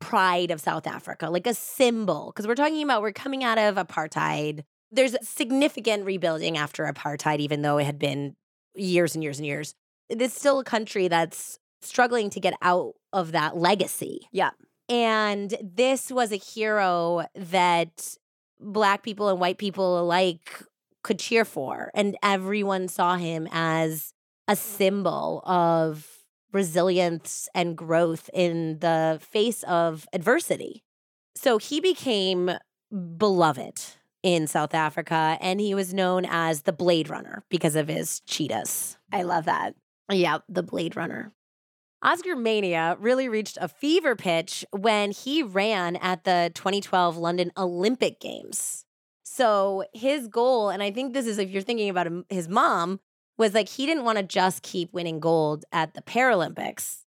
pride of South Africa, like a symbol. Because we're talking about, we're coming out of apartheid. There's significant rebuilding after apartheid, even though it had been years and years and years. It's still a country that's struggling to get out of that legacy. Yeah. And this was a hero that black people and white people alike could cheer for. And everyone saw him as a symbol of resilience and growth in the face of adversity. So he became beloved in South Africa and he was known as the Blade Runner because of his cheetahs. I love that. Yeah, the Blade Runner. Oscar Mania really reached a fever pitch when he ran at the 2012 London Olympic Games. So his goal, and I think this is if you're thinking about his mom, was like he didn't want to just keep winning gold at the Paralympics.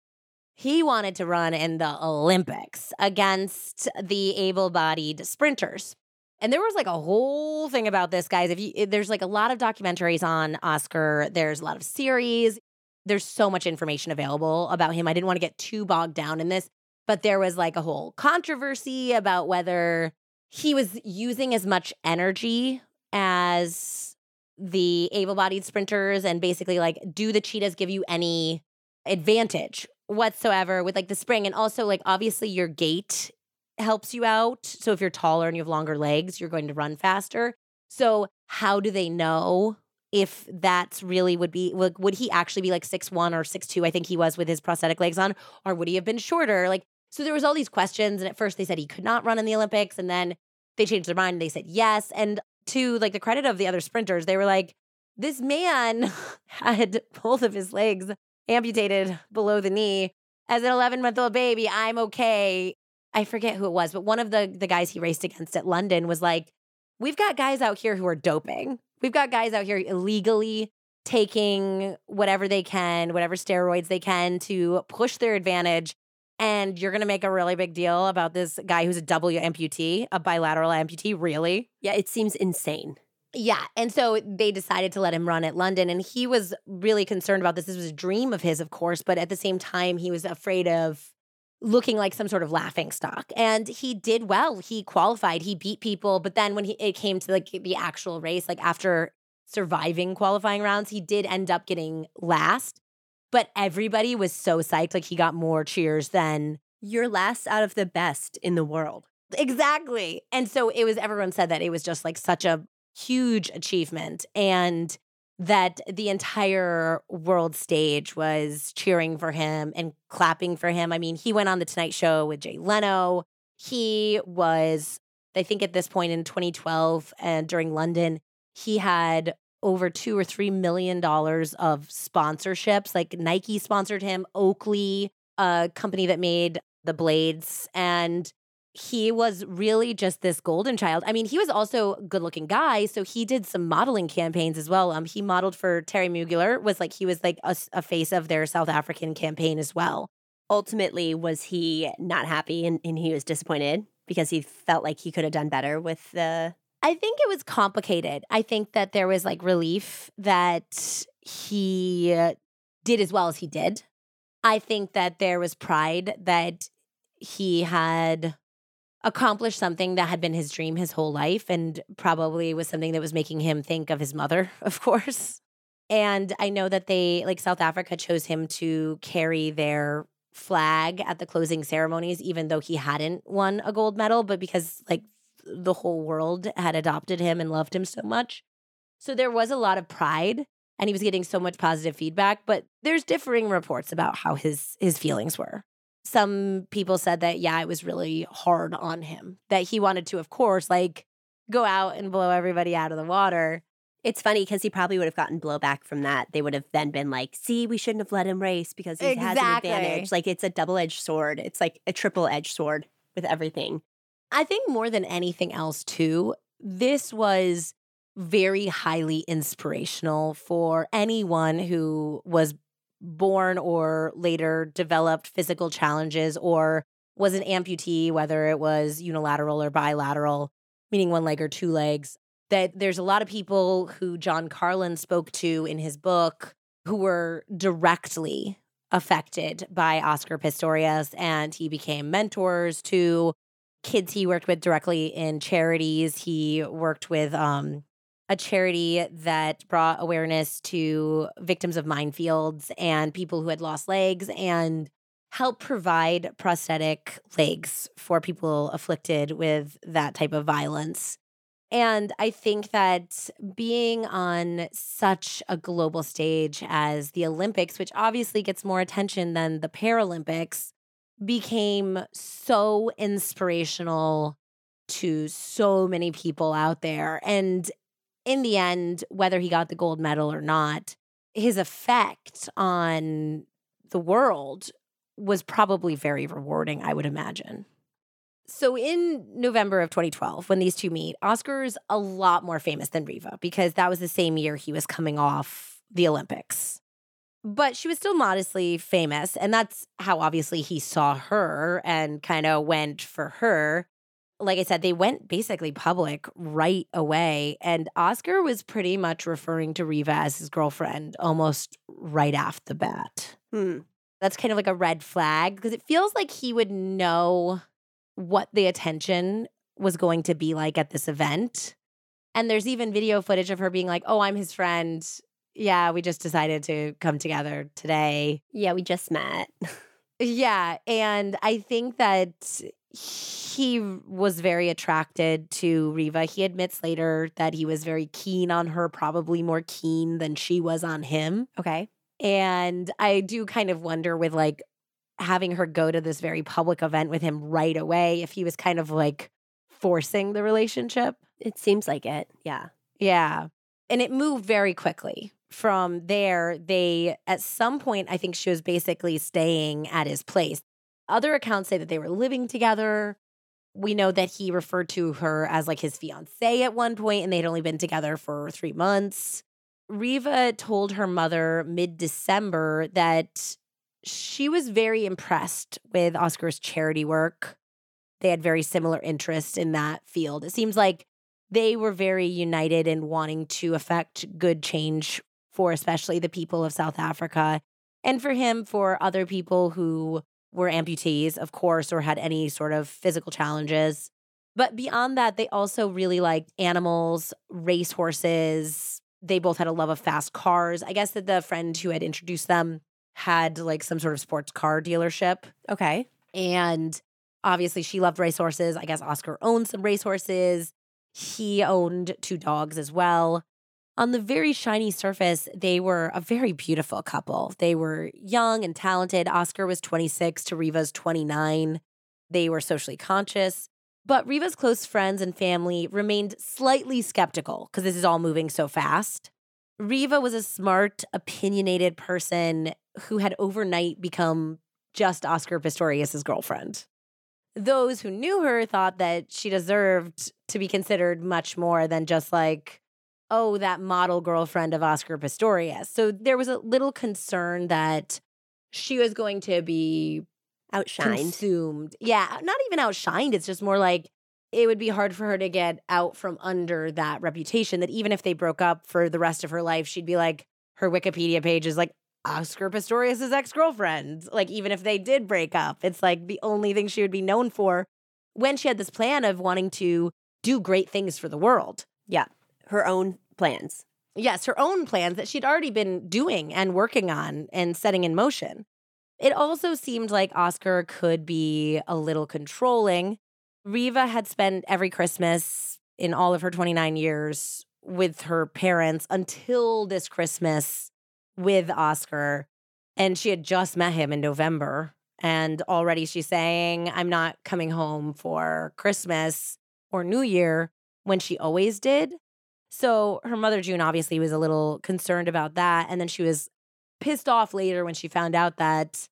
He wanted to run in the Olympics against the able bodied sprinters. And there was like a whole thing about this, guys. If you, eh, there's like a lot of documentaries on Oscar, there's a lot of series there's so much information available about him. I didn't want to get too bogged down in this, but there was like a whole controversy about whether he was using as much energy as the able bodied sprinters and basically like, do the cheetahs give you any advantage whatsoever with like the spring? And also, like, obviously, your gait helps you out. So if you're taller and you have longer legs, you're going to run faster. So, how do they know if that's really would be would, would he actually be like six one or six two? I think he was with his prosthetic legs on, or would he have been shorter? Like so there was all these questions. And at first they said he could not run in the Olympics, and then they changed their mind and they said yes. And to like the credit of the other sprinters, they were like, this man had both of his legs amputated below the knee. As an 11 month old baby, I'm okay. I forget who it was, but one of the the guys he raced against at London was like, "We've got guys out here who are doping. We've got guys out here illegally taking whatever they can, whatever steroids they can to push their advantage. And you're going to make a really big deal about this guy who's a W amputee, a bilateral amputee. Really? Yeah, it seems insane. Yeah. And so they decided to let him run at London. And he was really concerned about this. This was a dream of his, of course. But at the same time, he was afraid of looking like some sort of laughing stock. And he did well. He qualified. He beat people. But then when he, it came to like the actual race, like after surviving qualifying rounds, he did end up getting last. But everybody was so psyched. Like he got more cheers than you're last out of the best in the world. Exactly. And so it was, everyone said that it was just like such a huge achievement and that the entire world stage was cheering for him and clapping for him. I mean, he went on the Tonight Show with Jay Leno. He was, I think at this point in 2012 and during London, he had over two or three million dollars of sponsorships. Like Nike sponsored him, Oakley, a company that made the blades, and he was really just this golden child. I mean, he was also a good looking guy, so he did some modeling campaigns as well. Um, he modeled for Thierry Mugler, was like he was like a, a face of their South African campaign as well. Ultimately, was he not happy and, and he was disappointed because he felt like he could have done better with the I think it was complicated. I think that there was like relief that he uh, did as well as he did. I think that there was pride that he had accomplished something that had been his dream his whole life and probably was something that was making him think of his mother, of course. And I know that they, like South Africa, chose him to carry their flag at the closing ceremonies, even though he hadn't won a gold medal, but because like the whole world had adopted him and loved him so much. So there was a lot of pride and he was getting so much positive feedback, but there's differing reports about how his his feelings were. Some people said that yeah, it was really hard on him. That he wanted to of course like go out and blow everybody out of the water. It's funny because he probably would have gotten blowback from that. They would have then been like, see, we shouldn't have let him race because he exactly. has an advantage. Like it's a double edged sword. It's like a triple edged sword with everything. I think more than anything else, too, this was very highly inspirational for anyone who was born or later developed physical challenges or was an amputee, whether it was unilateral or bilateral, meaning one leg or two legs. That there's a lot of people who John Carlin spoke to in his book who were directly affected by Oscar Pistorius, and he became mentors to kids he worked with directly in charities. He worked with um, a charity that brought awareness to victims of minefields and people who had lost legs and helped provide prosthetic legs for people afflicted with that type of violence. And I think that being on such a global stage as the Olympics, which obviously gets more attention than the Paralympics, became so inspirational to so many people out there. And in the end, whether he got the gold medal or not, his effect on the world was probably very rewarding, I would imagine. So in November of 2012, when these two meet, Oscar's a lot more famous than Reeva because that was the same year he was coming off the Olympics but she was still modestly famous. And that's how obviously he saw her and kind of went for her. Like I said, they went basically public right away. And Oscar was pretty much referring to Reeva as his girlfriend almost right off the bat. Hmm. That's kind of like a red flag because it feels like he would know what the attention was going to be like at this event. And there's even video footage of her being like, oh, I'm his friend yeah, we just decided to come together today. Yeah, we just met. yeah. And I think that he was very attracted to Reeva. He admits later that he was very keen on her, probably more keen than she was on him. Okay. And I do kind of wonder with like having her go to this very public event with him right away if he was kind of like forcing the relationship. It seems like it. Yeah. Yeah. And it moved very quickly from there, they, at some point, I think she was basically staying at his place. Other accounts say that they were living together. We know that he referred to her as like his fiance at one point, and they'd only been together for three months. Reeva told her mother mid December that she was very impressed with Oscar's charity work. They had very similar interests in that field. It seems like they were very united in wanting to affect good change for especially the people of South Africa, and for him for other people who were amputees, of course, or had any sort of physical challenges. But beyond that, they also really liked animals, racehorses. They both had a love of fast cars. I guess that the friend who had introduced them had like some sort of sports car dealership. Okay. And obviously she loved racehorses. I guess Oscar owned some racehorses. He owned two dogs as well. On the very shiny surface, they were a very beautiful couple. They were young and talented. Oscar was 26 to Reeva's 29. They were socially conscious. But Reeva's close friends and family remained slightly skeptical because this is all moving so fast. Reeva was a smart, opinionated person who had overnight become just Oscar Pistorius' girlfriend. Those who knew her thought that she deserved to be considered much more than just like, oh, that model girlfriend of Oscar Pistorius. So there was a little concern that she was going to be Outshined. consumed. Yeah, not even outshined. It's just more like it would be hard for her to get out from under that reputation that even if they broke up for the rest of her life, she'd be like, her Wikipedia page is like Oscar Pistorius' ex girlfriend. Like, even if they did break up, it's like the only thing she would be known for when she had this plan of wanting to do great things for the world. Yeah. Her own plans. Yes, her own plans that she'd already been doing and working on and setting in motion. It also seemed like Oscar could be a little controlling. Reeva had spent every Christmas in all of her 29 years with her parents until this Christmas with Oscar. And she had just met him in November. And already she's saying, I'm not coming home for Christmas or New Year when she always did. So her mother, June, obviously was a little concerned about that. And then she was pissed off later when she found out that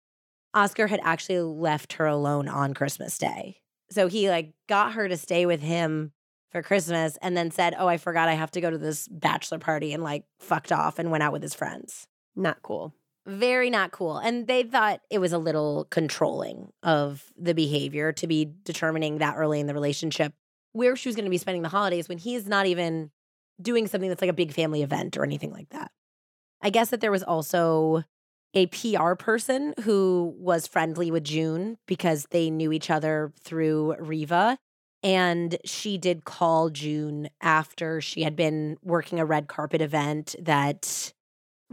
Oscar had actually left her alone on Christmas Day. So he like got her to stay with him for Christmas and then said, "Oh, I forgot I have to go to this bachelor party," and like fucked off and went out with his friends. Not cool. Very not cool. And they thought it was a little controlling of the behavior to be determining that early in the relationship where she was going to be spending the holidays when he's not even doing something that's like a big family event or anything like that. I guess that there was also a PR person who was friendly with June because they knew each other through Reeva. And she did call June after she had been working a red carpet event that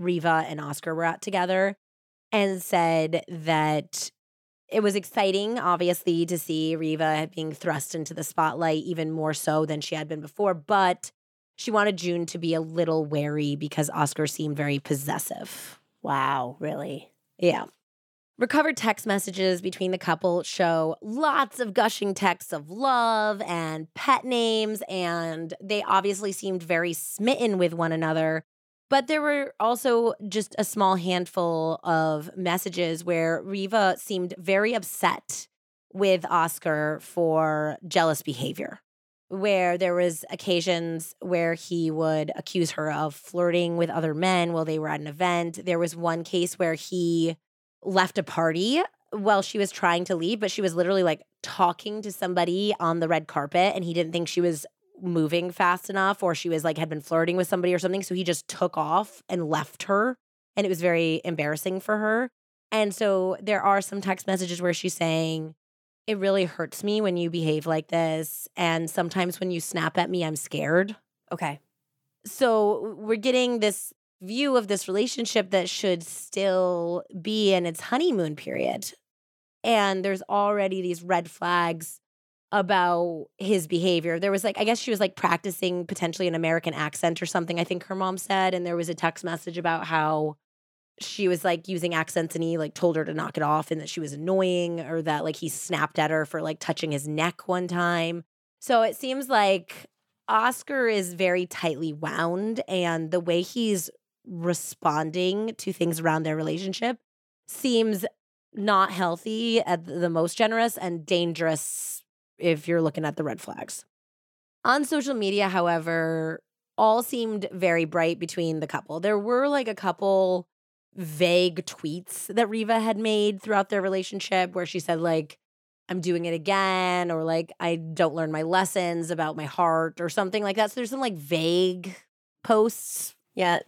Reeva and Oscar were at together and said that it was exciting, obviously, to see Reeva being thrust into the spotlight even more so than she had been before. But she wanted June to be a little wary because Oscar seemed very possessive. Wow, really? Yeah. Recovered text messages between the couple show lots of gushing texts of love and pet names, and they obviously seemed very smitten with one another. But there were also just a small handful of messages where Reeva seemed very upset with Oscar for jealous behavior where there was occasions where he would accuse her of flirting with other men while they were at an event. There was one case where he left a party while she was trying to leave, but she was literally like talking to somebody on the red carpet and he didn't think she was moving fast enough or she was like had been flirting with somebody or something. So he just took off and left her. And it was very embarrassing for her. And so there are some text messages where she's saying, It really hurts me when you behave like this. And sometimes when you snap at me, I'm scared. Okay. So we're getting this view of this relationship that should still be in its honeymoon period. And there's already these red flags about his behavior. There was like, I guess she was like practicing potentially an American accent or something, I think her mom said. And there was a text message about how she was like using accents and he like told her to knock it off and that she was annoying or that like he snapped at her for like touching his neck one time. So it seems like Oscar is very tightly wound and the way he's responding to things around their relationship seems not healthy at the most generous and dangerous if you're looking at the red flags. On social media, however, all seemed very bright between the couple. There were like a couple vague tweets that Reeva had made throughout their relationship where she said like I'm doing it again or like I don't learn my lessons about my heart or something like that. So there's some like vague posts. Yeah.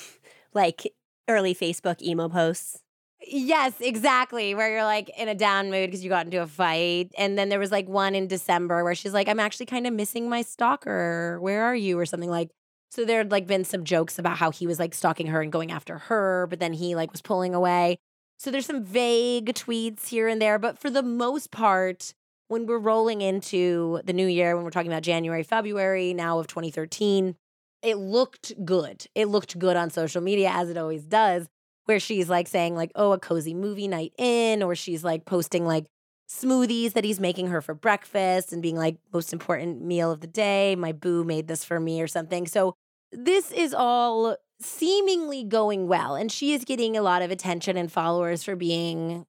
like early Facebook emo posts. Yes, exactly. Where you're like in a down mood because you got into a fight. And then there was like one in December where she's like, I'm actually kind of missing my stalker. Where are you? Or something like. So there had like been some jokes about how he was like stalking her and going after her, but then he like was pulling away. So there's some vague tweets here and there, but for the most part, when we're rolling into the new year, when we're talking about January, February now of 2013, it looked good. It looked good on social media as it always does, where she's like saying, like, oh, a cozy movie night in, or she's like posting like smoothies that he's making her for breakfast and being like, most important meal of the day. My boo made this for me or something. So this is all seemingly going well. And she is getting a lot of attention and followers for being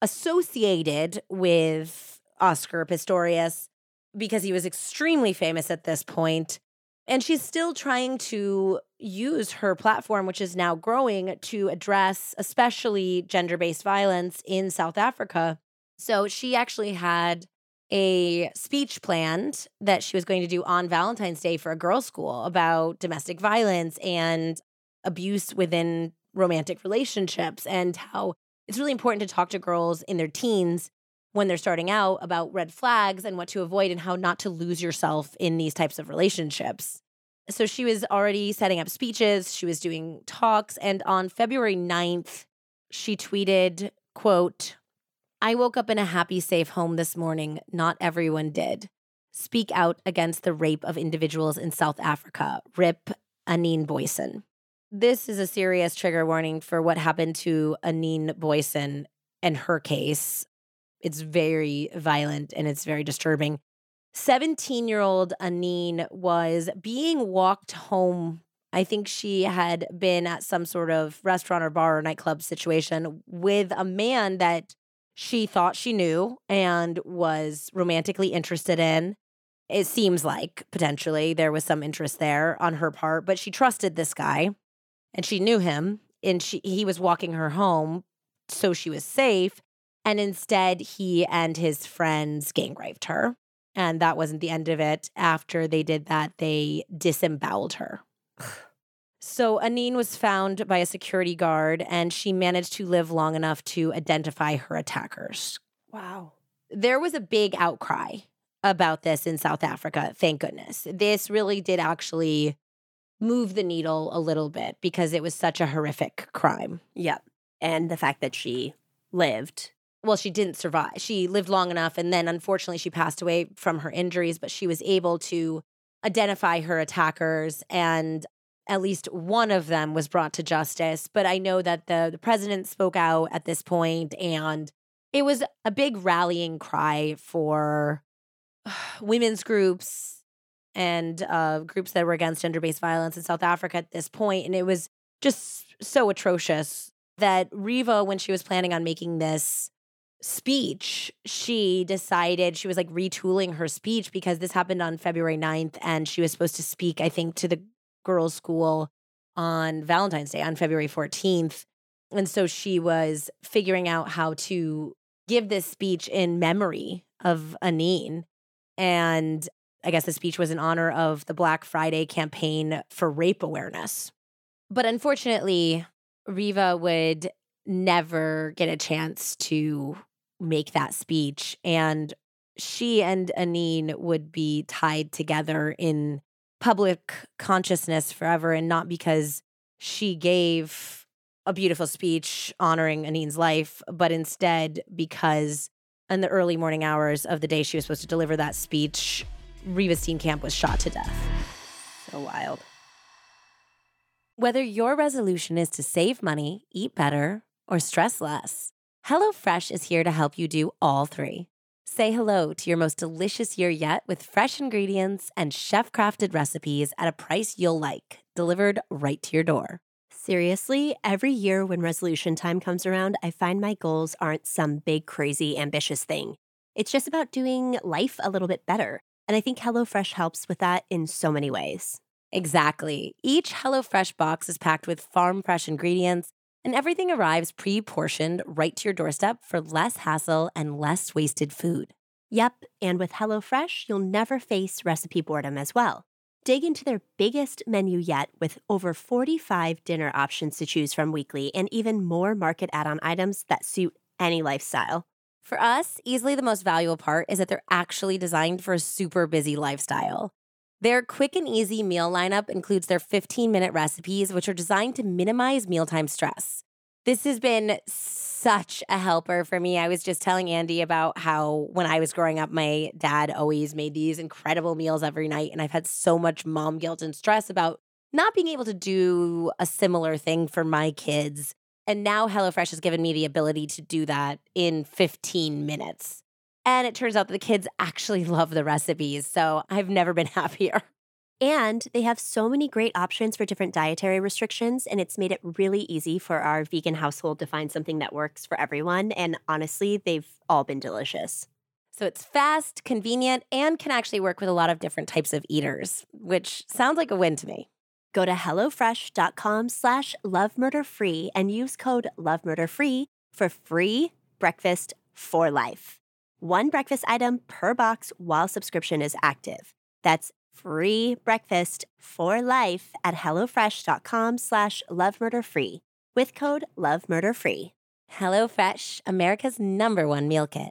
associated with Oscar Pistorius because he was extremely famous at this point. And she's still trying to use her platform, which is now growing, to address especially gender based violence in South Africa. So she actually had a speech planned that she was going to do on Valentine's Day for a girls' school about domestic violence and abuse within romantic relationships and how it's really important to talk to girls in their teens when they're starting out about red flags and what to avoid and how not to lose yourself in these types of relationships. So she was already setting up speeches, she was doing talks and on February 9th she tweeted, quote, I woke up in a happy safe home this morning. Not everyone did. Speak out against the rape of individuals in South Africa. Rip Anene Booysen. This is a serious trigger warning for what happened to Anene Booysen and her case. It's very violent and it's very disturbing. 17 year old Anene was being walked home. I think she had been at some sort of restaurant or bar or nightclub situation with a man that she thought she knew and was romantically interested in. It seems like potentially there was some interest there on her part, but she trusted this guy and she knew him and she he was walking her home so she was safe and instead he and his friends gang raped her and that wasn't the end of it after they did that they disemboweled her so Anene was found by a security guard and she managed to live long enough to identify her attackers wow there was a big outcry about this in south africa thank goodness this really did actually move the needle a little bit because it was such a horrific crime. Yep. And the fact that she lived. Well, she didn't survive. She lived long enough and then unfortunately she passed away from her injuries, but she was able to identify her attackers and at least one of them was brought to justice. But I know that the, the president spoke out at this point and it was a big rallying cry for women's groups, and uh, groups that were against gender based violence in South Africa at this point. and it was just so atrocious that Reeva, when she was planning on making this speech, she decided she was like retooling her speech because this happened on February 9th and she was supposed to speak, I think, to the girls' school on Valentine's Day on February 14th. And so she was figuring out how to give this speech in memory of Anene. And I guess the speech was in honor of the Black Friday campaign for rape awareness. But unfortunately, Reeva would never get a chance to make that speech. And she and Anene would be tied together in public consciousness forever, and not because she gave a beautiful speech honoring Anene's life, but instead because in the early morning hours of the day she was supposed to deliver that speech, Reeva Steenkamp was shot to death. So wild. Whether your resolution is to save money, eat better, or stress less, HelloFresh is here to help you do all three. Say hello to your most delicious year yet with fresh ingredients and chef crafted recipes at a price you'll like, delivered right to your door. Seriously, every year when resolution time comes around, I find my goals aren't some big, crazy, ambitious thing. It's just about doing life a little bit better. And I think HelloFresh helps with that in so many ways. Exactly. Each HelloFresh box is packed with farm fresh ingredients, and everything arrives pre portioned right to your doorstep for less hassle and less wasted food. Yep, and with HelloFresh, you'll never face recipe boredom as well. Dig into their biggest menu yet with over 45 dinner options to choose from weekly and even more market add on items that suit any lifestyle. For us, easily the most valuable part is that they're actually designed for a super busy lifestyle. Their quick and easy meal lineup includes their 15 minute recipes, which are designed to minimize mealtime stress. This has been such a helper for me. I was just telling Andie about how when I was growing up, my dad always made these incredible meals every night. And I've had so much mom guilt and stress about not being able to do a similar thing for my kids. And now HelloFresh has given me the ability to do that in 15 minutes. And it turns out that the kids actually love the recipes. So I've never been happier. And they have so many great options for different dietary restrictions, and it's made it really easy for our vegan household to find something that works for everyone. And honestly, they've all been delicious. So it's fast, convenient, and can actually work with a lot of different types of eaters, which sounds like a win to me. Go to HelloFresh.com slash lovemurderfree and use code lovemurderfree for free breakfast for life. One breakfast item per box while subscription is active. That's free breakfast for life at HelloFresh.com slash lovemurderfree with code lovemurderfree. HelloFresh, America's number one meal kit.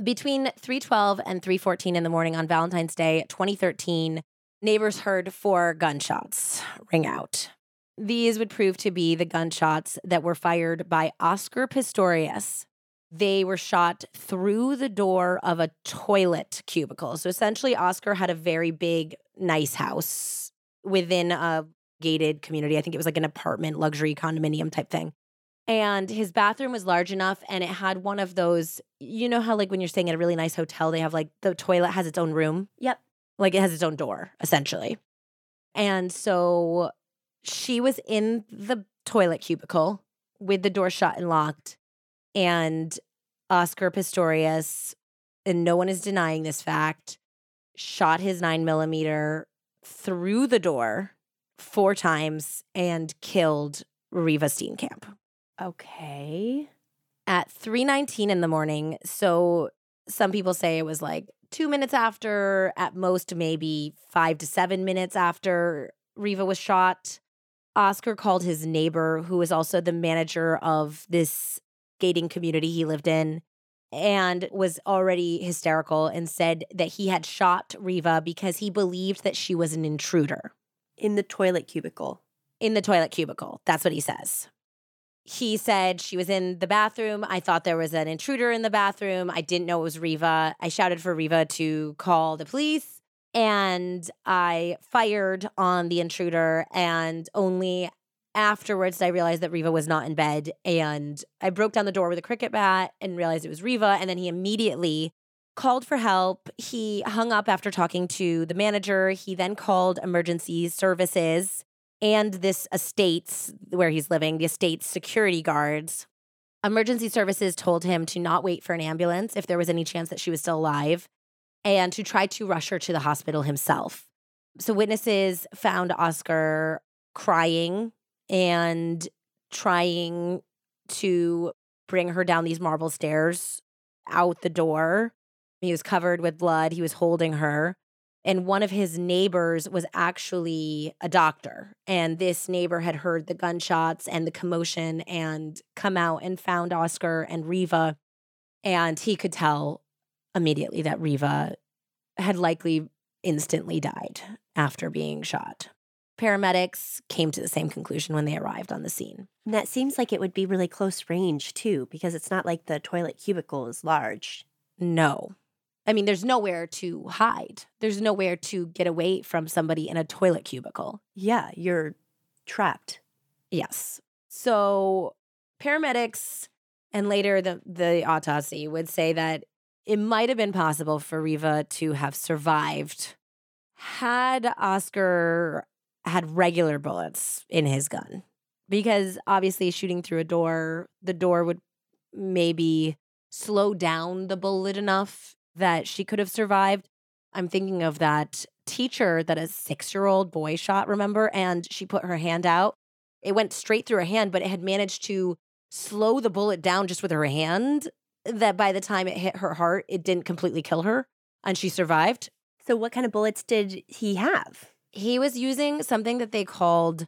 Between 312 and 314 in the morning on Valentine's Day 2013, neighbors heard four gunshots ring out. These would prove to be the gunshots that were fired by Oscar Pistorius. They were shot through the door of a toilet cubicle. So essentially, Oscar had a very big, nice house within a gated community. I think it was like an apartment, luxury condominium type thing. And his bathroom was large enough and it had one of those, you know how, like, when you're staying at a really nice hotel, they have like the toilet has its own room? Yep. Like it has its own door, essentially. And so she was in the toilet cubicle with the door shut and locked. And Oscar Pistorius, and no one is denying this fact, shot his nine millimeter through the door four times and killed Reeva Steenkamp. Okay. At 3:19 in the morning, so some people say it was like two minutes after, at most, maybe five to seven minutes after Reeva was shot. Oscar called his neighbor, who was also the manager of this gating community he lived in, and was already hysterical and said that he had shot Reeva because he believed that she was an intruder. In the toilet cubicle. In the toilet cubicle. That's what he says he said she was in the bathroom. I thought there was an intruder in the bathroom. I didn't know it was Reeva. I shouted for Reeva to call the police and I fired on the intruder. And only afterwards I realized that Reeva was not in bed. And I broke down the door with a cricket bat and realized it was Reeva. And then he immediately called for help. He hung up after talking to the manager. He then called emergency services and this estate's where he's living, the estate's security guards. Emergency services told him to not wait for an ambulance if there was any chance that she was still alive and to try to rush her to the hospital himself. So witnesses found Oscar crying and trying to bring her down these marble stairs out the door. He was covered with blood. He was holding her and one of his neighbors was actually a doctor and this neighbor had heard the gunshots and the commotion and come out and found oscar and reeva and he could tell immediately that reeva had likely instantly died after being shot paramedics came to the same conclusion when they arrived on the scene and that seems like it would be really close range too because it's not like the toilet cubicle is large no I mean, there's nowhere to hide. There's nowhere to get away from somebody in a toilet cubicle. Yeah, you're trapped. Yes. So paramedics and later the the autopsy would say that it might have been possible for Reeva to have survived had Oscar had regular bullets in his gun. Because obviously shooting through a door, the door would maybe slow down the bullet enough that she could have survived. I'm thinking of that teacher that a six year old boy shot, remember? And she put her hand out. It went straight through her hand, but it had managed to slow the bullet down just with her hand. That by the time it hit her heart, it didn't completely kill her and she survived. So, what kind of bullets did he have? He was using something that they called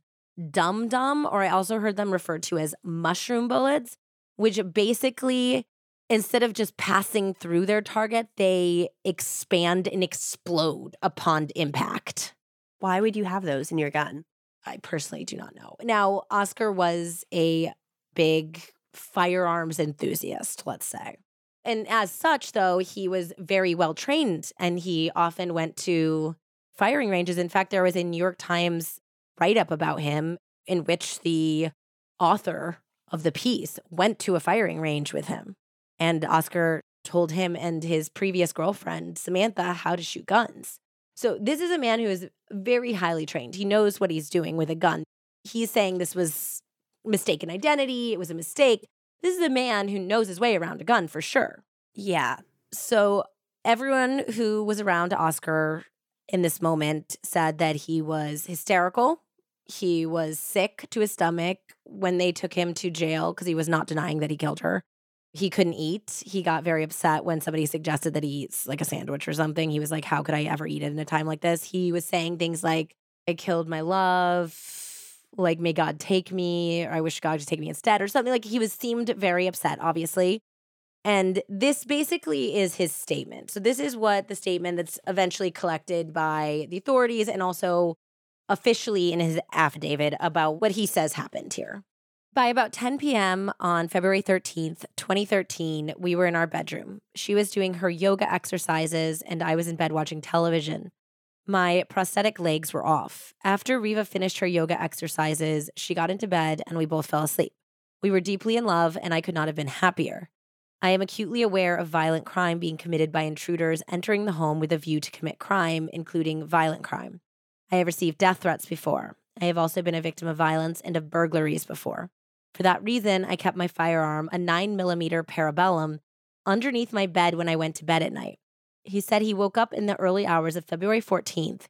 dum dum, or I also heard them referred to as mushroom bullets, which basically instead of just passing through their target, they expand and explode upon impact. Why would you have those in your gun? I personally do not know. Now, Oscar was a big firearms enthusiast, let's say. And as such, though, he was very well trained and he often went to firing ranges. In fact, there was a New York Times write up about him in which the author of the piece went to a firing range with him. And Oscar told him and his previous girlfriend, Samantha, how to shoot guns. So, this is a man who is very highly trained. He knows what he's doing with a gun. He's saying this was mistaken identity, it was a mistake. This is a man who knows his way around a gun for sure. Yeah. So, everyone who was around Oscar in this moment said that he was hysterical. He was sick to his stomach when they took him to jail because he was not denying that he killed her. He couldn't eat. He got very upset when somebody suggested that he eats like a sandwich or something. He was like, How could I ever eat it in a time like this? He was saying things like, I killed my love, like, may God take me, or I wish God would take me instead, or something like he was seemed very upset, obviously. And this basically is his statement. So, this is what the statement that's eventually collected by the authorities and also officially in his affidavit about what he says happened here. By about 10 p.m. on February 13th, 2013, we were in our bedroom. She was doing her yoga exercises, and I was in bed watching television. My prosthetic legs were off. After Reeva finished her yoga exercises, she got into bed and we both fell asleep. We were deeply in love, and I could not have been happier. I am acutely aware of violent crime being committed by intruders entering the home with a view to commit crime, including violent crime. I have received death threats before. I have also been a victim of violence and of burglaries before. For that reason, I kept my firearm, a 9mm Parabellum, underneath my bed when I went to bed at night. He said he woke up in the early hours of February 14th,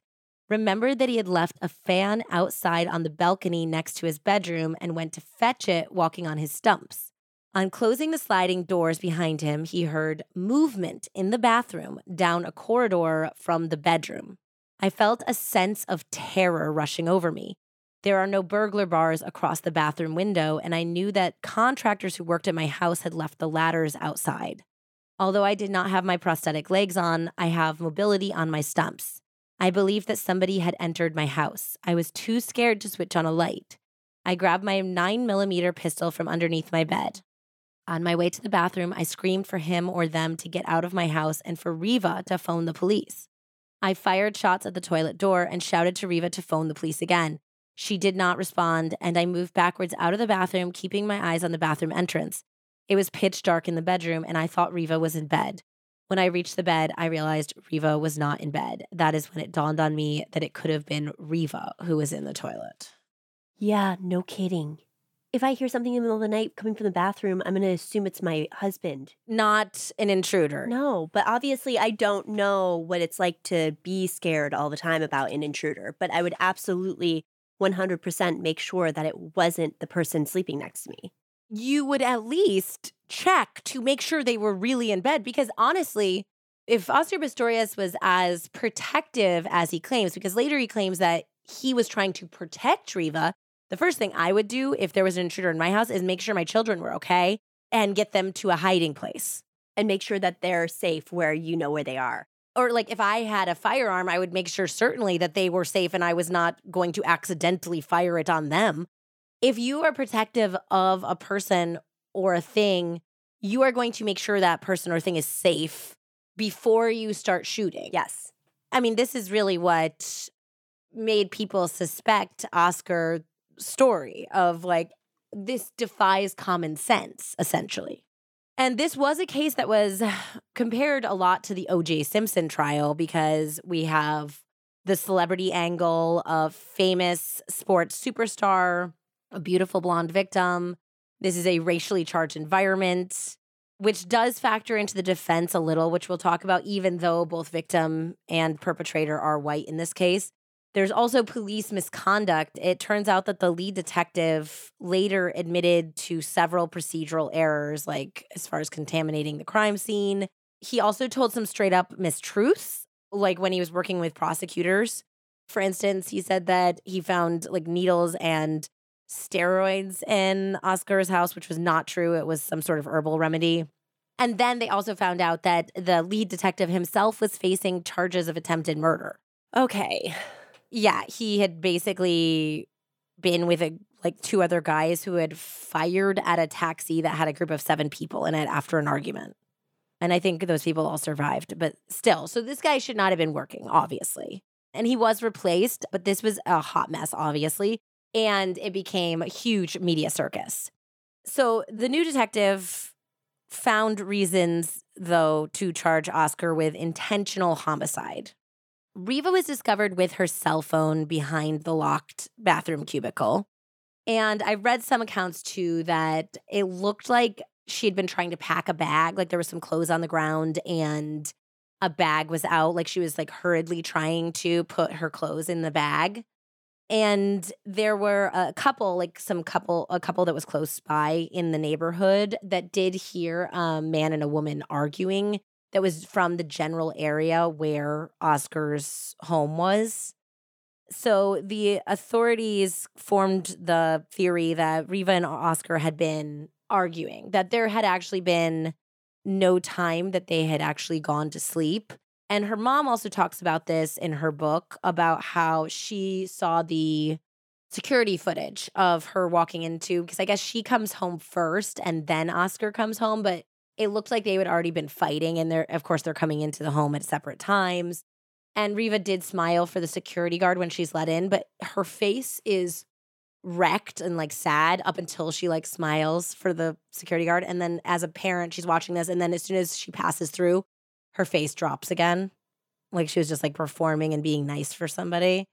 remembered that he had left a fan outside on the balcony next to his bedroom, and went to fetch it walking on his stumps. On closing the sliding doors behind him, he heard movement in the bathroom down a corridor from the bedroom. I felt a sense of terror rushing over me. There are no burglar bars across the bathroom window, and I knew that contractors who worked at my house had left the ladders outside. Although I did not have my prosthetic legs on, I have mobility on my stumps. I believed that somebody had entered my house. I was too scared to switch on a light. I grabbed my 9mm pistol from underneath my bed. On my way to the bathroom, I screamed for him or them to get out of my house and for Reeva to phone the police. I fired shots at the toilet door and shouted to Reeva to phone the police again. She did not respond, and I moved backwards out of the bathroom, keeping my eyes on the bathroom entrance. It was pitch dark in the bedroom, and I thought Reeva was in bed. When I reached the bed, I realized Reeva was not in bed. That is when it dawned on me that it could have been Reeva who was in the toilet. Yeah, no kidding. If I hear something in the middle of the night coming from the bathroom, I'm going to assume it's my husband. Not an intruder. No, but obviously I don't know what it's like to be scared all the time about an intruder, but I would absolutely 100% make sure that it wasn't the person sleeping next to me. You would at least check to make sure they were really in bed because honestly, if Oscar Pistorius was as protective as he claims, because later he claims that he was trying to protect Reeva, the first thing I would do if there was an intruder in my house is make sure my children were okay and get them to a hiding place. And make sure that they're safe where you know where they are or like if I had a firearm, I would make sure certainly that they were safe and I was not going to accidentally fire it on them. If you are protective of a person or a thing, you are going to make sure that person or thing is safe before you start shooting. Yes. I mean, this is really what made people suspect Oscar story of like this defies common sense essentially. And this was a case that was compared a lot to the OJ Simpson trial because we have the celebrity angle of famous sports superstar, a beautiful blonde victim. This is a racially charged environment, which does factor into the defense a little, which we'll talk about, even though both victim and perpetrator are white in this case. There's also police misconduct. It turns out that the lead detective later admitted to several procedural errors, like as far as contaminating the crime scene. He also told some straight up mistruths, like when he was working with prosecutors. For instance, he said that he found like needles and steroids in Oscar's house, which was not true. It was some sort of herbal remedy. And then they also found out that the lead detective himself was facing charges of attempted murder. Okay yeah, he had basically been with a like two other guys who had fired at a taxi that had a group of seven people in it after an argument. And I think those people all survived, but still. So this guy should not have been working, obviously. And he was replaced, but this was a hot mess, obviously. And it became a huge media circus. So the new detective found reasons, though, to charge Oscar with intentional homicide. Reeva was discovered with her cell phone behind the locked bathroom cubicle. And I've read some accounts too that it looked like she had been trying to pack a bag, like there was some clothes on the ground and a bag was out, like she was like hurriedly trying to put her clothes in the bag. And there were a couple, like some couple, a couple that was close by in the neighborhood that did hear a man and a woman arguing that was from the general area where Oscar's home was. So the authorities formed the theory that Reeva and Oscar had been arguing, that there had actually been no time that they had actually gone to sleep. And her mom also talks about this in her book about how she saw the security footage of her walking into, because I guess she comes home first and then Oscar comes home, but it looked like they had already been fighting. And they're, of course, they're coming into the home at separate times. And Reeva did smile for the security guard when she's let in, but her face is wrecked and like sad up until she like smiles for the security guard. And then as a parent, she's watching this. And then as soon as she passes through, her face drops again. Like she was just like performing and being nice for somebody.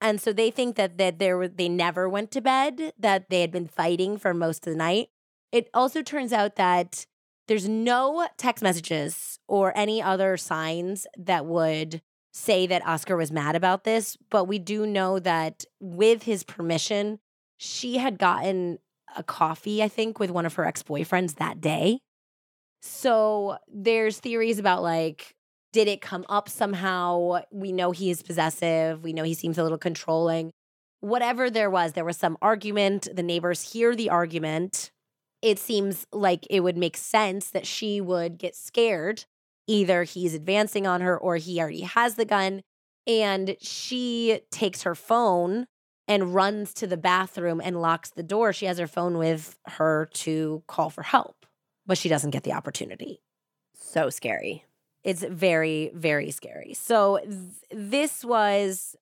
And so they think that that there were they never went to bed, that they had been fighting for most of the night. It also turns out that there's no text messages or any other signs that would say that Oscar was mad about this, but we do know that with his permission, she had gotten a coffee, I think, with one of her ex boyfriends that day. So there's theories about like, did it come up somehow? We know he is possessive. We know he seems a little controlling. Whatever there was, there was some argument. The neighbors hear the argument. It seems like it would make sense that she would get scared either he's advancing on her or he already has the gun. And she takes her phone and runs to the bathroom and locks the door. She has her phone with her to call for help, but she doesn't get the opportunity. So scary. It's very, very scary. So, th- this was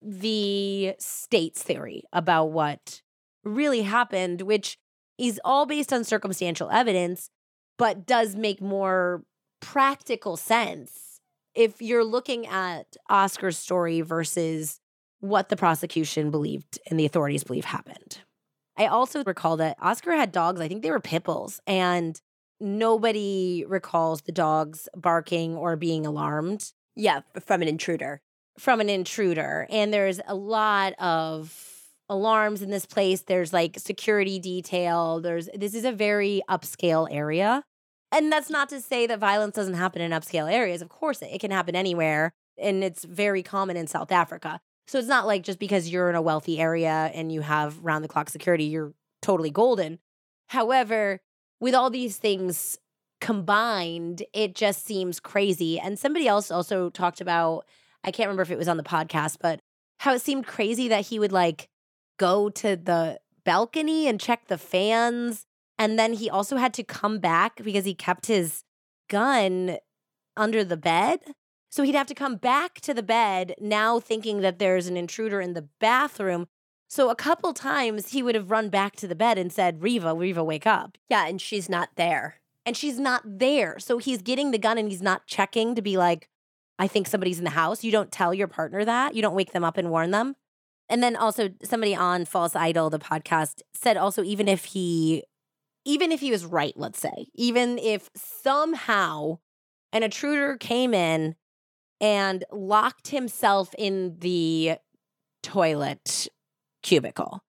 the state's theory about what really happened, which is all based on circumstantial evidence, but does make more practical sense if you're looking at Oscar's story versus what the prosecution believed and the authorities believe happened. I also recall that Oscar had dogs, I think they were pit bulls, and nobody recalls the dogs barking or being alarmed. Yeah, from an intruder. From an intruder. And there's a lot of alarms in this place. There's like security detail. There's this is a very upscale area. And that's not to say that violence doesn't happen in upscale areas. Of course, it, can happen anywhere. And it's very common in South Africa. So it's not like just because you're in a wealthy area and you have round the clock security, you're totally golden. However, with all these things combined, it just seems crazy. And somebody else also talked about, I can't remember if it was on the podcast, but how it seemed crazy that he would like go to the balcony and check the fans and then he also had to come back because he kept his gun under the bed. So he'd have to come back to the bed now thinking that there's an intruder in the bathroom. So a couple times he would have run back to the bed and said, Reeva, Reeva, wake up. Yeah, and she's not there. And she's not there. So he's getting the gun and he's not checking to be like, I think somebody's in the house. You don't tell your partner that. You don't wake them up and warn them. And then also somebody on False Idol, the podcast, said also even if he even if he was right, let's say, even if somehow an intruder came in and locked himself in the toilet cubicle,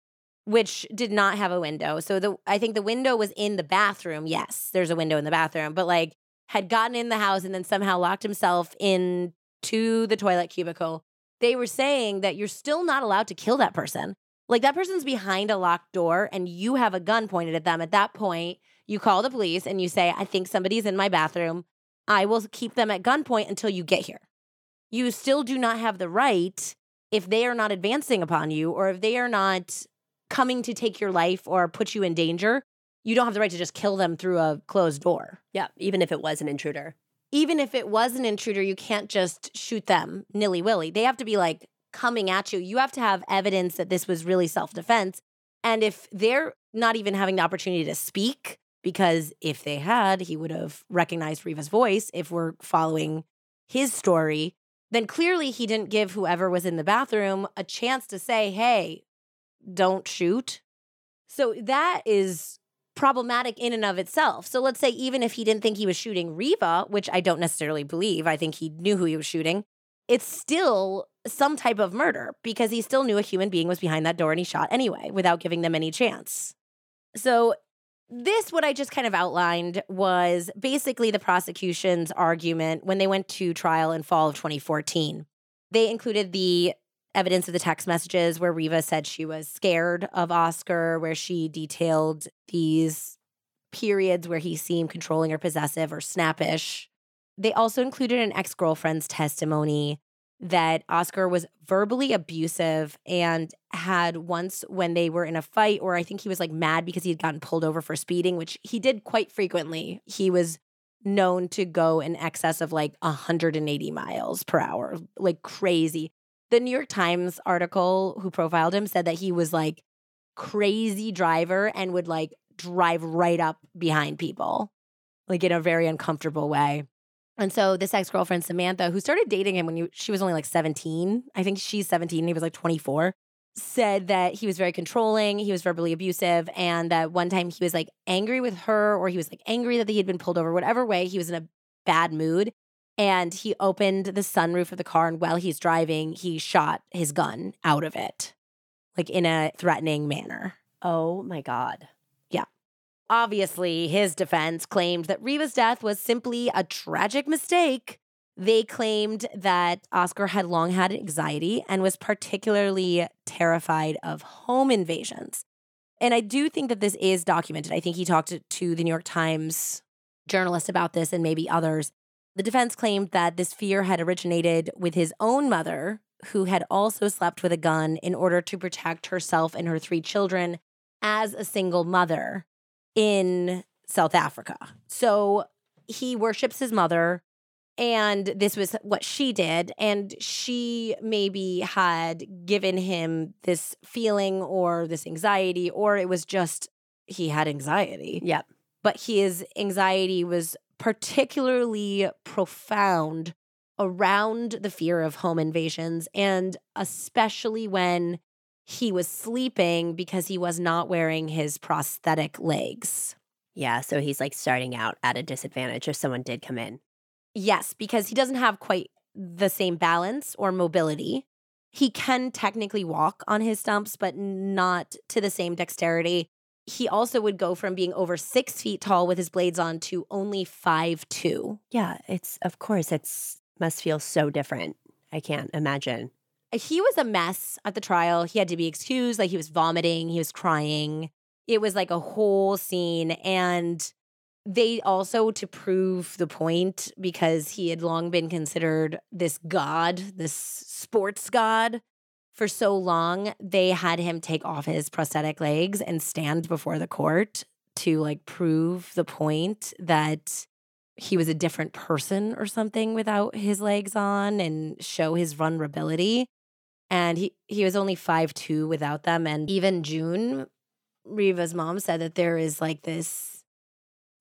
which did not have a window. So the I think the window was in the bathroom. Yes, there's a window in the bathroom, but like had gotten in the house and then somehow locked himself into the toilet cubicle. They were saying that you're still not allowed to kill that person. Like that person's behind a locked door and you have a gun pointed at them. At that point, you call the police and you say, I think somebody's in my bathroom. I will keep them at gunpoint until you get here. You still do not have the right if they are not advancing upon you or if they are not coming to take your life or put you in danger, you don't have the right to just kill them through a closed door. Yeah, even if it was an intruder. Even if it was an intruder, you can't just shoot them nilly willy. They have to be like coming at you. You have to have evidence that this was really self defense. And if they're not even having the opportunity to speak, because if they had, he would have recognized Reeva's voice if we're following his story, then clearly he didn't give whoever was in the bathroom a chance to say, hey, don't shoot. So that is problematic in and of itself. So let's say even if he didn't think he was shooting Reeva, which I don't necessarily believe, I think he knew who he was shooting, it's still some type of murder because he still knew a human being was behind that door and he shot anyway without giving them any chance. So this what I just kind of outlined was basically the prosecution's argument when they went to trial in fall of 2014. They included the evidence of the text messages where Reeva said she was scared of Oscar, where she detailed these periods where he seemed controlling or possessive or snappish. They also included an ex girlfriend's testimony that Oscar was verbally abusive and had once when they were in a fight, or I think he was like mad because he had gotten pulled over for speeding, which he did quite frequently. He was known to go in excess of like 180 miles per hour, like crazy. The New York Times article who profiled him said that he was like crazy driver and would like drive right up behind people, like in a very uncomfortable way. And so this ex girlfriend, Samantha, who started dating him when you, she was only like 17, I think she's 17 and he was like 24, said that he was very controlling, he was verbally abusive, and that one time he was like angry with her or he was like angry that he had been pulled over, whatever way, he was in a bad mood and he opened the sunroof of the car and while he's driving he shot his gun out of it like in a threatening manner. Oh my god. Yeah. Obviously his defense claimed that reeva's death was simply a tragic mistake. They claimed that oscar had long had anxiety and was particularly terrified of home invasions. And i do think that this is documented. I think he talked to, to the new york times journalist about this and maybe others the defense claimed that this fear had originated with his own mother, who had also slept with a gun in order to protect herself and her three children as a single mother in South Africa. So he worships his mother, and this was what she did. And she maybe had given him this feeling or this anxiety, or it was just he had anxiety. Yep. But his anxiety was particularly profound around the fear of home invasions, and especially when he was sleeping because he was not wearing his prosthetic legs. Yeah, so he's like starting out at a disadvantage if someone did come in. Yes, because he doesn't have quite the same balance or mobility. He can technically walk on his stumps, but not to the same dexterity he also would go from being over six feet tall with his blades on to only five two. Yeah, it's of course it's must feel so different. I can't imagine. Uh, he was a mess at the trial. He had to be excused, like he was vomiting, he was crying. It was like a whole scene. And they also, to prove the point, because he had long been considered this god, this sports god, for so long, they had him take off his prosthetic legs and stand before the court to like prove the point that he was a different person or something without his legs on and show his vulnerability. And he, he was only five two without them. And even June, Reeva's mom said that there is like this.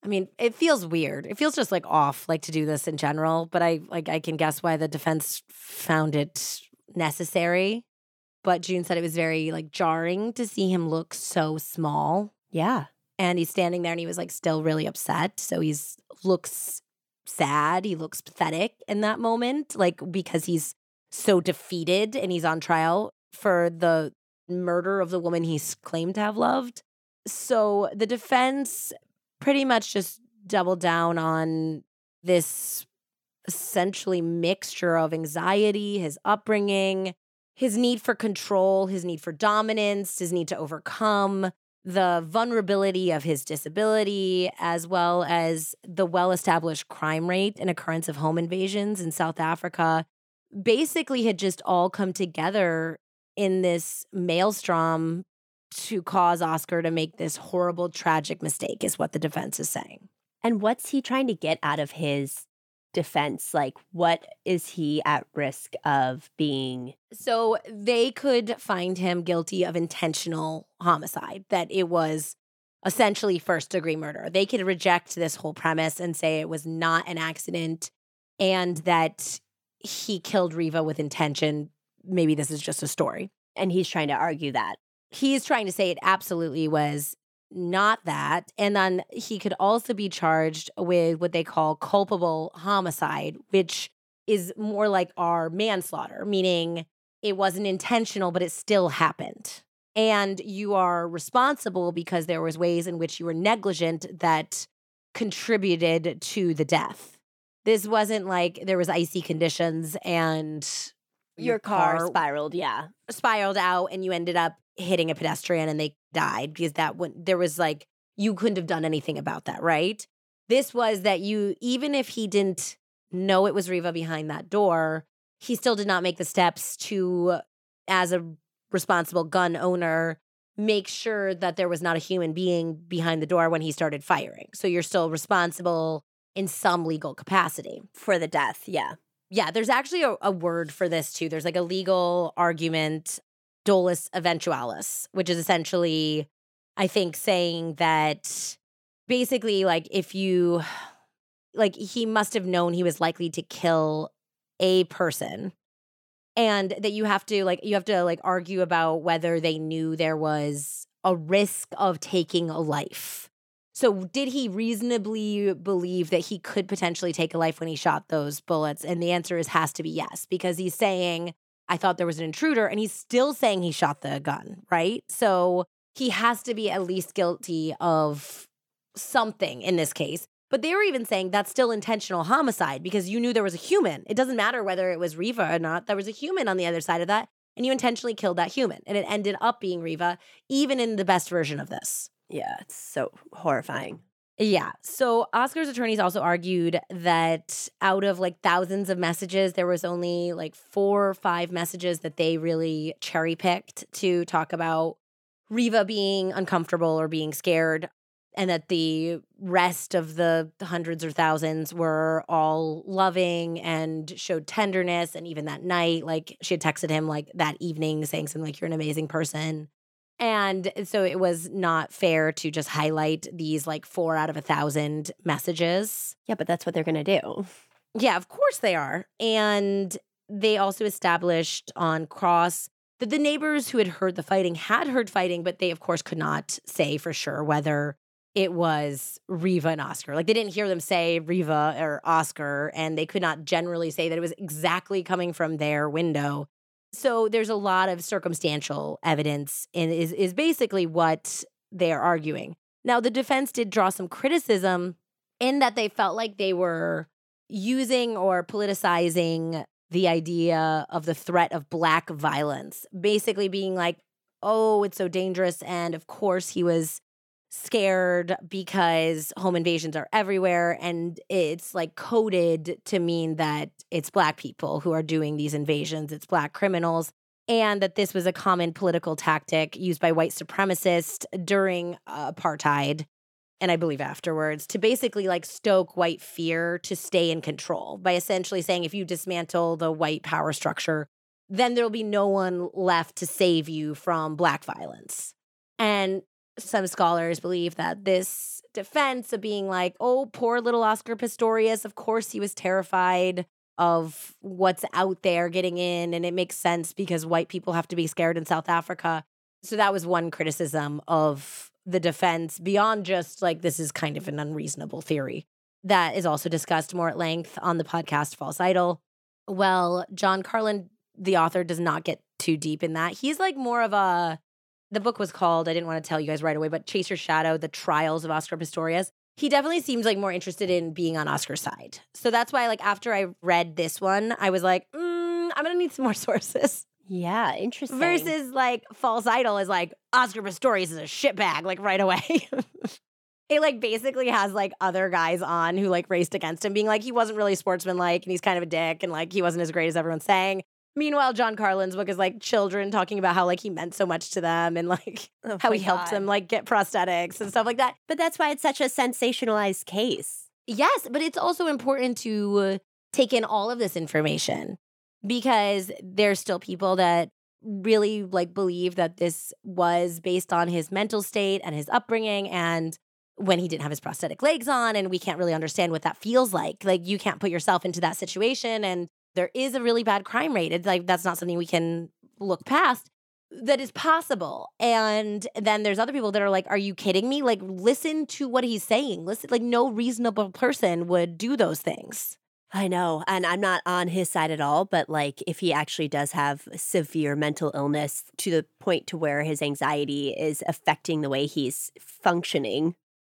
I mean, it feels weird. It feels just like off, like to do this in general. But I like I can guess why the defense found it necessary but June said it was very like jarring to see him look so small. Yeah. And he's standing there and he was like still really upset. So he's looks sad. He looks pathetic in that moment, like because he's so defeated and he's on trial for the murder of the woman he's claimed to have loved. So the defense pretty much just doubled down on this essentially mixture of anxiety, his upbringing, his need for control, his need for dominance, his need to overcome the vulnerability of his disability, as well as the well established crime rate and occurrence of home invasions in South Africa, basically had just all come together in this maelstrom to cause Oscar to make this horrible, tragic mistake, is what the defense is saying. And what's he trying to get out of his defense? Like, what is he at risk of being? So they could find him guilty of intentional homicide, that it was essentially first degree murder. They could reject this whole premise and say it was not an accident and that he killed Reeva with intention. Maybe this is just a story. And he's trying to argue that. He's trying to say it absolutely was not that. And then he could also be charged with what they call culpable homicide, which is more like our manslaughter, meaning it wasn't intentional, but it still happened. And you are responsible because there was ways in which you were negligent that contributed to the death. This wasn't like there was icy conditions and your car, spiraled, yeah. Spiraled out and you ended up hitting a pedestrian and they died because that when there was like you couldn't have done anything about that, right? This was that you even if he didn't know it was Reeva behind that door, he still did not make the steps to as a responsible gun owner make sure that there was not a human being behind the door when he started firing. So you're still responsible in some legal capacity for the death. Yeah. Yeah, there's actually a, a, word for this too. There's like a legal argument, dolus eventualis, which is essentially, I think, saying that basically, like, if you, like, he must have known he was likely to kill a person and that you have to, like, you have to, like, argue about whether they knew there was a risk of taking a life so, did he reasonably believe that he could potentially take a life when he shot those bullets? And the answer is has to be yes, because he's saying, I thought there was an intruder, and he's still saying he shot the gun, right? So, he has to be at least guilty of something in this case. But they were even saying that's still intentional homicide because you knew there was a human. It doesn't matter whether it was Reeva or not, there was a human on the other side of that, and you intentionally killed that human. And it ended up being Reeva, even in the best version of this. Yeah, it's so horrifying. Yeah. So Oscar's attorneys also argued that out of like thousands of messages, there was only like four or five messages that they really cherry picked to talk about Reeva being uncomfortable or being scared. And that the rest of the hundreds or thousands were all loving and showed tenderness. And even that night, like she had texted him like that evening saying something like, You're an amazing person. And so it was not fair to just highlight these like four out of a thousand messages. Yeah, but that's what they're going to do. Yeah, of course they are. And they also established on cross that the neighbors who had heard the fighting had heard fighting, but they, of course, could not say for sure whether it was Reeva and Oscar. Like they didn't hear them say Reeva or Oscar, and they could not generally say that it was exactly coming from their window. So there's a lot of circumstantial evidence and is is basically what they're arguing. Now the defense did draw some criticism in that they felt like they were using or politicizing the idea of the threat of black violence, basically being like, "Oh, it's so dangerous." And of course, he was scared because home invasions are everywhere and it's like coded to mean that it's black people who are doing these invasions, it's black criminals. And that this was a common political tactic used by white supremacists during apartheid and I believe afterwards to basically like stoke white fear to stay in control by essentially saying if you dismantle the white power structure, then there'll be no one left to save you from black violence. And some scholars believe that this defense of being like, oh, poor little Oscar Pistorius, of course he was terrified of what's out there getting in. And it makes sense because white people have to be scared in South Africa. So that was one criticism of the defense beyond just like this is kind of an unreasonable theory. That is also discussed more at length on the podcast False Idol. Well, John Carlin, the author, does not get too deep in that. He's like more of a the book was called, I didn't want to tell you guys right away, but Chase Your Shadow, The Trials of Oscar Pistorius. He definitely seems like more interested in being on Oscar's side. So that's why, like, after I read this one, I was like, mm, I'm going to need some more sources. Yeah, interesting. Versus, like, False Idol is like, Oscar Pistorius is a shitbag, like, right away. it like basically has like other guys on who like raced against him being like he wasn't really sportsmanlike and he's kind of a dick and like he wasn't as great as everyone's saying Meanwhile, John Carlin's book is like children talking about how like he meant so much to them and like Oh how he helped them like get prosthetics and stuff like that. But that's why it's such a sensationalized case. Yes, but it's also important to uh, take in all of this information because there's still people that really like believe that this was based on his mental state and his upbringing and when he didn't have his prosthetic legs on and we can't really understand what that feels like. Like you can't put yourself into that situation and there is a really bad crime rate. It's like that's not something we can look past. That is possible. And then there's other people that are like, Are you kidding me? Like, listen to what he's saying. Listen, like, no reasonable person would do those things. I know. And I'm not on his side at all, but like if he actually does have severe mental illness to the point to where his anxiety is affecting the way he's functioning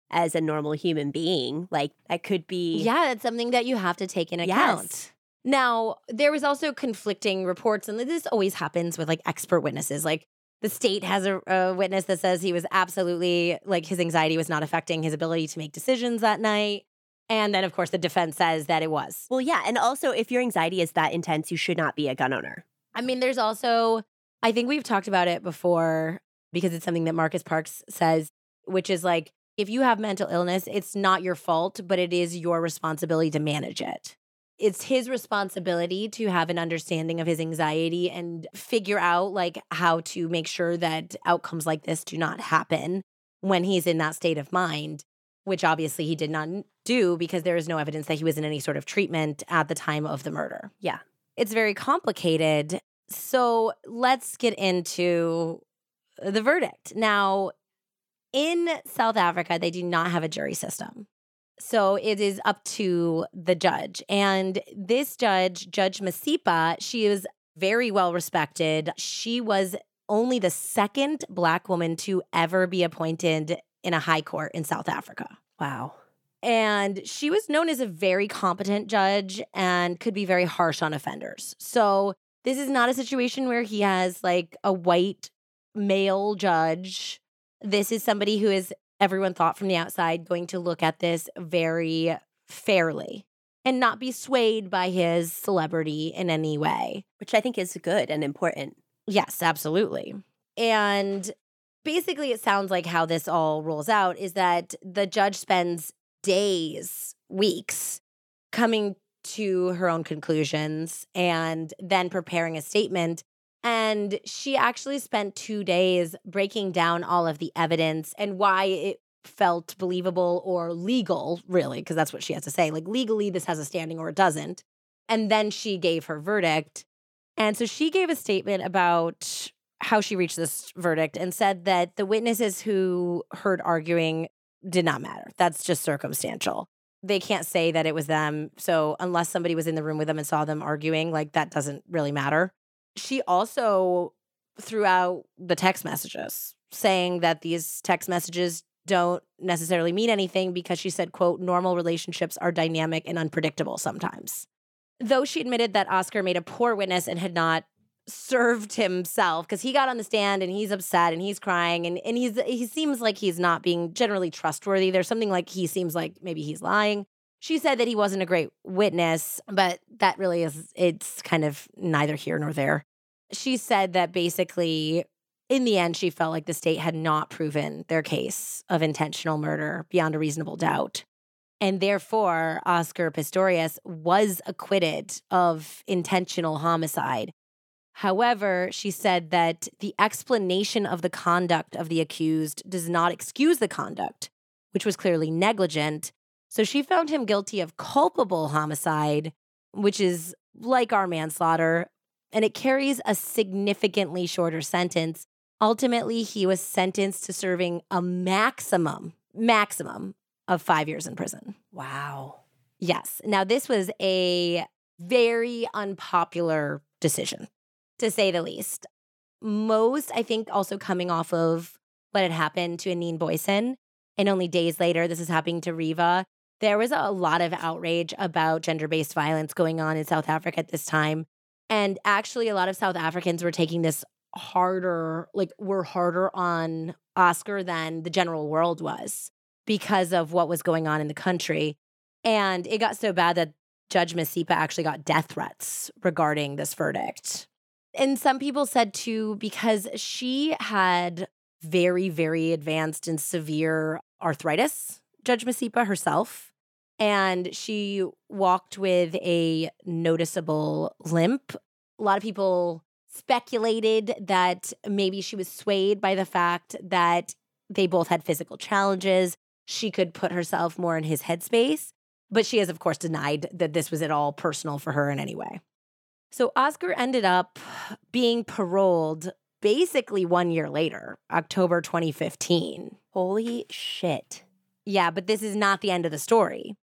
as a normal human being, like that could be Yeah, it's something that you have to take in Yes. Now, there was also conflicting reports, and this always happens with like expert witnesses. Like the state has a, a witness that says he was absolutely like his anxiety was not affecting his ability to make decisions that night. And then, of course, the defense says that it was. Well, yeah, and also if your anxiety is that intense, you should not be a gun owner. I mean, there's also, I think we've talked about it before because it's something that Marcus Parks says, which is like, if you have mental illness, it's not your fault, but it is your responsibility to manage it. It's his responsibility to have an understanding of his anxiety and figure out like how to make sure that outcomes like this do not happen when he's in that state of mind, which obviously he did not do because there is no evidence that he was in any sort of treatment at the time of the murder. Yeah. It's very complicated. So let's get into the verdict. Now, in South Africa, they do not have a jury system. So it is up to the judge. And this judge, Judge Masipa, she is very well respected. She was only the second Black woman to ever be appointed in a high court in South Africa. Wow. And she was known as a very competent judge and could be very harsh on offenders. So this is not a situation where he has like a white male judge. This is somebody who is, everyone thought from the outside, going to look at this very fairly and not be swayed by his celebrity in any way. Which I think is good and important. Yes, absolutely. And basically, it sounds like how this all rolls out is that the judge spends days, weeks coming to her own conclusions and then preparing a statement. And she actually spent two days breaking down all of the evidence and why it felt believable or legal, really, because that's what she has to say. Like, legally, this has a standing or it doesn't. And then she gave her verdict. And so she gave a statement about how she reached this verdict and said that the witnesses who heard arguing did not matter. That's just circumstantial. They can't say that it was them. So, unless somebody was in the room with them and saw them arguing, like that doesn't really matter. She also threw out the text messages saying that these text messages don't necessarily mean anything because she said, quote, normal relationships are dynamic and unpredictable sometimes. Though she admitted that Oscar made a poor witness and had not served himself because he got on the stand and he's upset and he's crying and, and he's he seems like he's not being generally trustworthy. There's something like he seems like maybe he's lying. She said that he wasn't a great witness, but that really is it's kind of neither here nor there. She said that basically in the end she felt like the state had not proven their case of intentional murder beyond a reasonable doubt. And therefore, Oscar Pistorius was acquitted of intentional homicide. However, she said that the explanation of the conduct of the accused does not excuse the conduct, which was clearly negligent. So she found him guilty of culpable homicide, which is like our manslaughter, and it carries a significantly shorter sentence. Ultimately, he was sentenced to serving a maximum, maximum of five years in prison. Wow. Yes. Now, this was a very unpopular decision, to say the least. Most, I think, also coming off of what had happened to Anene Booysen. And only days later, this is happening to Reeva. There was a lot of outrage about gender based violence going on in South Africa at this time. And actually, a lot of South Africans were taking this harder, like, were harder on Oscar than the general world was because of what was going on in the country. And it got so bad that Judge Masipa actually got death threats regarding this verdict. And some people said too, because she had very, very advanced and severe arthritis, Judge Masipa herself. And she walked with a noticeable limp. A lot of people speculated that maybe she was swayed by the fact that they both had physical challenges. She could put herself more in his headspace. But she has, of course, denied that this was at all personal for her in any way. So Oscar ended up being paroled basically one year later, October 2015. Holy shit. Yeah, but this is not the end of the story.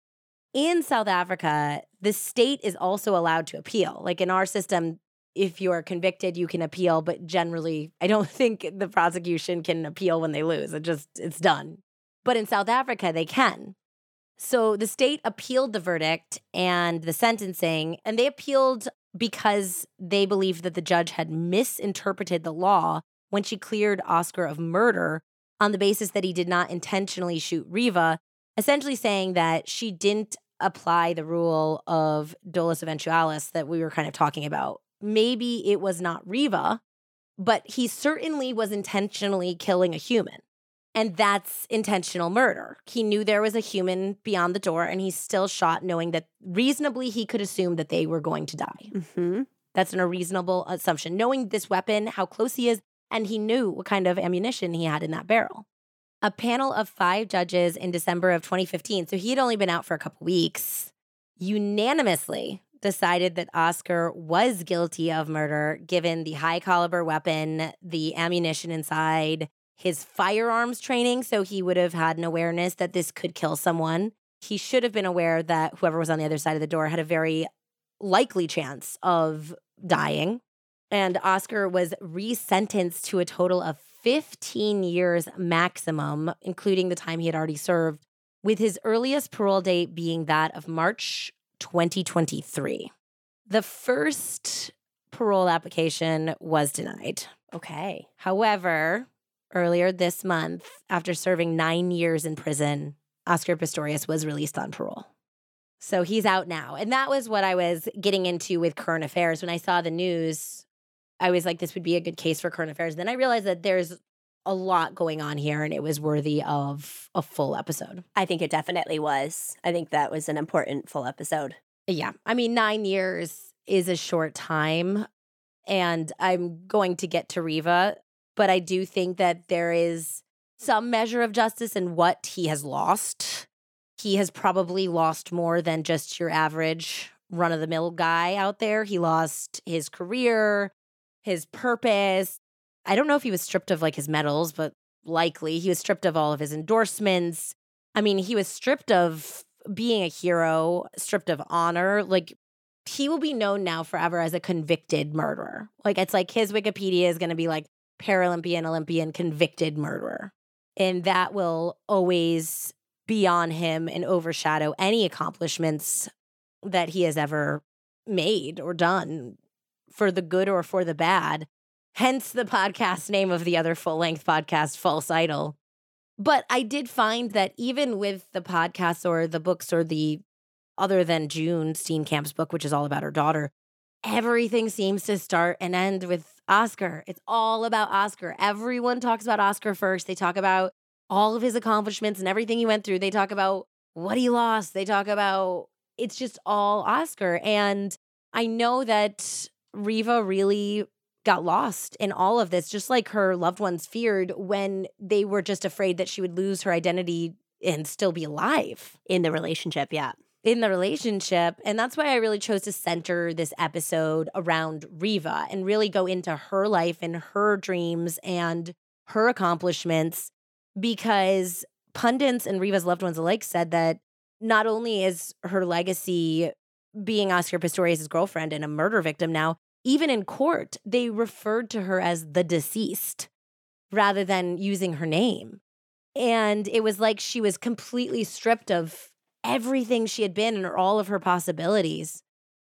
In South Africa, the state is also allowed to appeal. Like in our system, if you are convicted, you can appeal, but generally, I don't think the prosecution can appeal when they lose. It just, it's done. But in South Africa, they can. So the state appealed the verdict and the sentencing, and they appealed because they believed that the judge had misinterpreted the law when she cleared Oscar of murder on the basis that he did not intentionally shoot Reeva, essentially saying that she didn't apply the rule of dolus eventualis that we were kind of talking about. Maybe it was not Reeva, but he certainly was intentionally killing a human. And that's intentional murder. He knew there was a human beyond the door and he still shot, knowing that reasonably he could assume that they were going to die. Mm-hmm. That's an, unreasonable assumption. Knowing this weapon, how close he is, and he knew what kind of ammunition he had in that barrel. A panel of five judges in December of 2015, so he had only been out for a couple weeks, unanimously decided that Oscar was guilty of murder given the high caliber weapon, the ammunition inside, his firearms training, so he would have had an awareness that this could kill someone. He should have been aware that whoever was on the other side of the door had a very likely chance of dying. And Oscar was resentenced to a total of 15 years maximum, including the time he had already served, with his earliest parole date being that of March 2023. The first parole application was denied. Okay. However, earlier this month, after serving nine years in prison, Oscar Pistorius was released on parole. So he's out now. And that was what I was getting into with current affairs. When I saw the news, I was like, this would be a good case for current affairs. Then I realized that there's a lot going on here and it was worthy of a full episode. I think it definitely was. I think that was an important full episode. Yeah. I mean, nine years is a short time. And I'm going to get to Reeva but I do think that there is some measure of justice in what he has lost. He has probably lost more than just your average run of the mill guy out there. He lost his career, his purpose. I don't know if he was stripped of like his medals, but likely he was stripped of all of his endorsements. I mean, he was stripped of being a hero, stripped of honor. Like, he will be known now forever as a convicted murderer. Like, it's like his Wikipedia is going to be like Paralympian, Olympian, convicted murderer. And that will always be on him and overshadow any accomplishments that he has ever made or done for the good or for the bad. Hence the podcast name of the other full length podcast, False Idol. But I did find that even with the podcasts or the books or the other than June Steenkamp's book, which is all about her daughter, everything seems to start and end with Oscar. It's all about Oscar. Everyone talks about Oscar first. They talk about all of his accomplishments and everything he went through. They talk about what he lost. They talk about it's just all Oscar. And I know that Reeva really got lost in all of this, just like her loved ones feared when they were just afraid that she would lose her identity and still be alive in the relationship. Yeah in the relationship. And that's why I really chose to center this episode around Reeva and really go into her life and her dreams and her accomplishments because pundits and Reeva's loved ones alike said that not only is her legacy being Oscar Pistorius' girlfriend and a murder victim now, even in court, they referred to her as the deceased rather than using her name. And it was like she was completely stripped of everything she had been and all of her possibilities,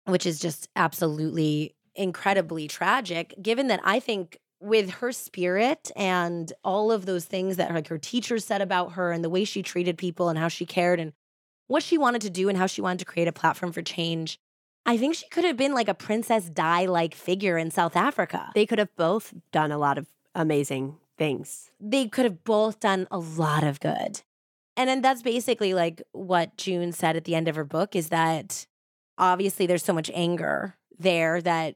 which is just absolutely incredibly tragic, given that I think with her spirit and all of those things that like her teachers said about her and the way she treated people and how she cared and what she wanted to do and how she wanted to create a platform for change. I think she could have been like a Princess Di like figure in South Africa. They could have both done a lot of amazing things. They could have both done a lot of good. And then that's basically like what June said at the end of her book is that obviously there's so much anger there that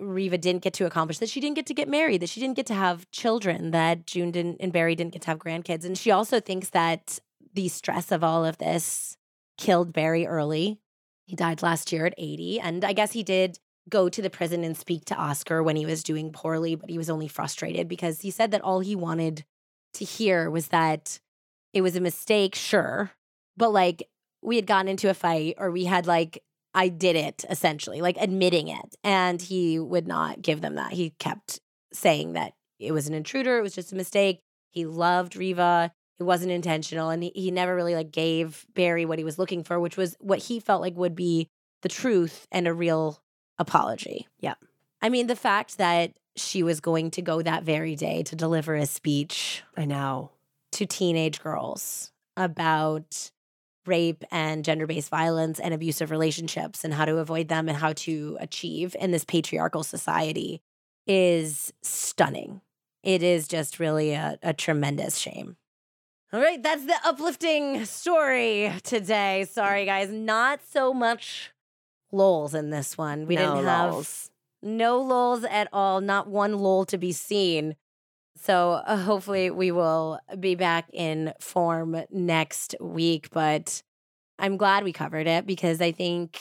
Reeva didn't get to accomplish, that she didn't get to get married, that she didn't get to have children, that June didn't and Barry didn't get to have grandkids. And she also thinks that the stress of all of this killed Barry early. He died last year at 80. And I guess he did go to the prison and speak to Oscar when he was doing poorly, but he was only frustrated because he said that all he wanted to hear was that it was a mistake, sure, but like we had gotten into a fight or we had like I did it essentially, like admitting it. And he would not give them that. He kept saying that it was an intruder, it was just a mistake. He loved Reeva. It wasn't intentional. And he, he never really like gave Barry what he was looking for, which was what he felt like would be the truth and a real apology. Yeah. I mean, the fact that she was going to go that very day to deliver a speech. I know. To teenage girls about rape and gender based violence and abusive relationships and how to avoid them and how to achieve in this patriarchal society is stunning. It is just really a, a tremendous shame. All right, that's the uplifting story today. Sorry, guys, not so much lols in this one. We no didn't have lols. no lols at all, not one lol to be seen. So uh, hopefully we will be back in form next week. But I'm glad we covered it because I think,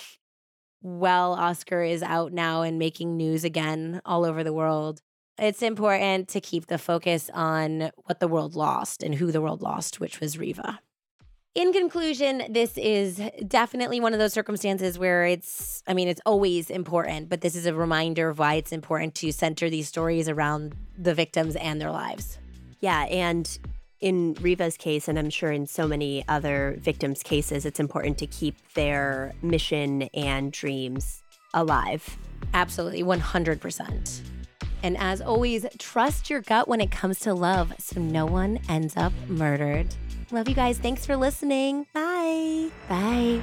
well, Oscar is out now and making news again all over the world. It's important to keep the focus on what the world lost and who the world lost, which was Reeva. In conclusion, this is definitely one of those circumstances where it's, I mean, it's always important, but this is a reminder of why it's important to center these stories around the victims and their lives. Yeah, and in Reeva's case, and I'm sure in so many other victims' cases, it's important to keep their mission and dreams alive. Absolutely, 100%. And as always, trust your gut when it comes to love so no one ends up murdered. Love you guys. Thanks for listening. Bye. Bye.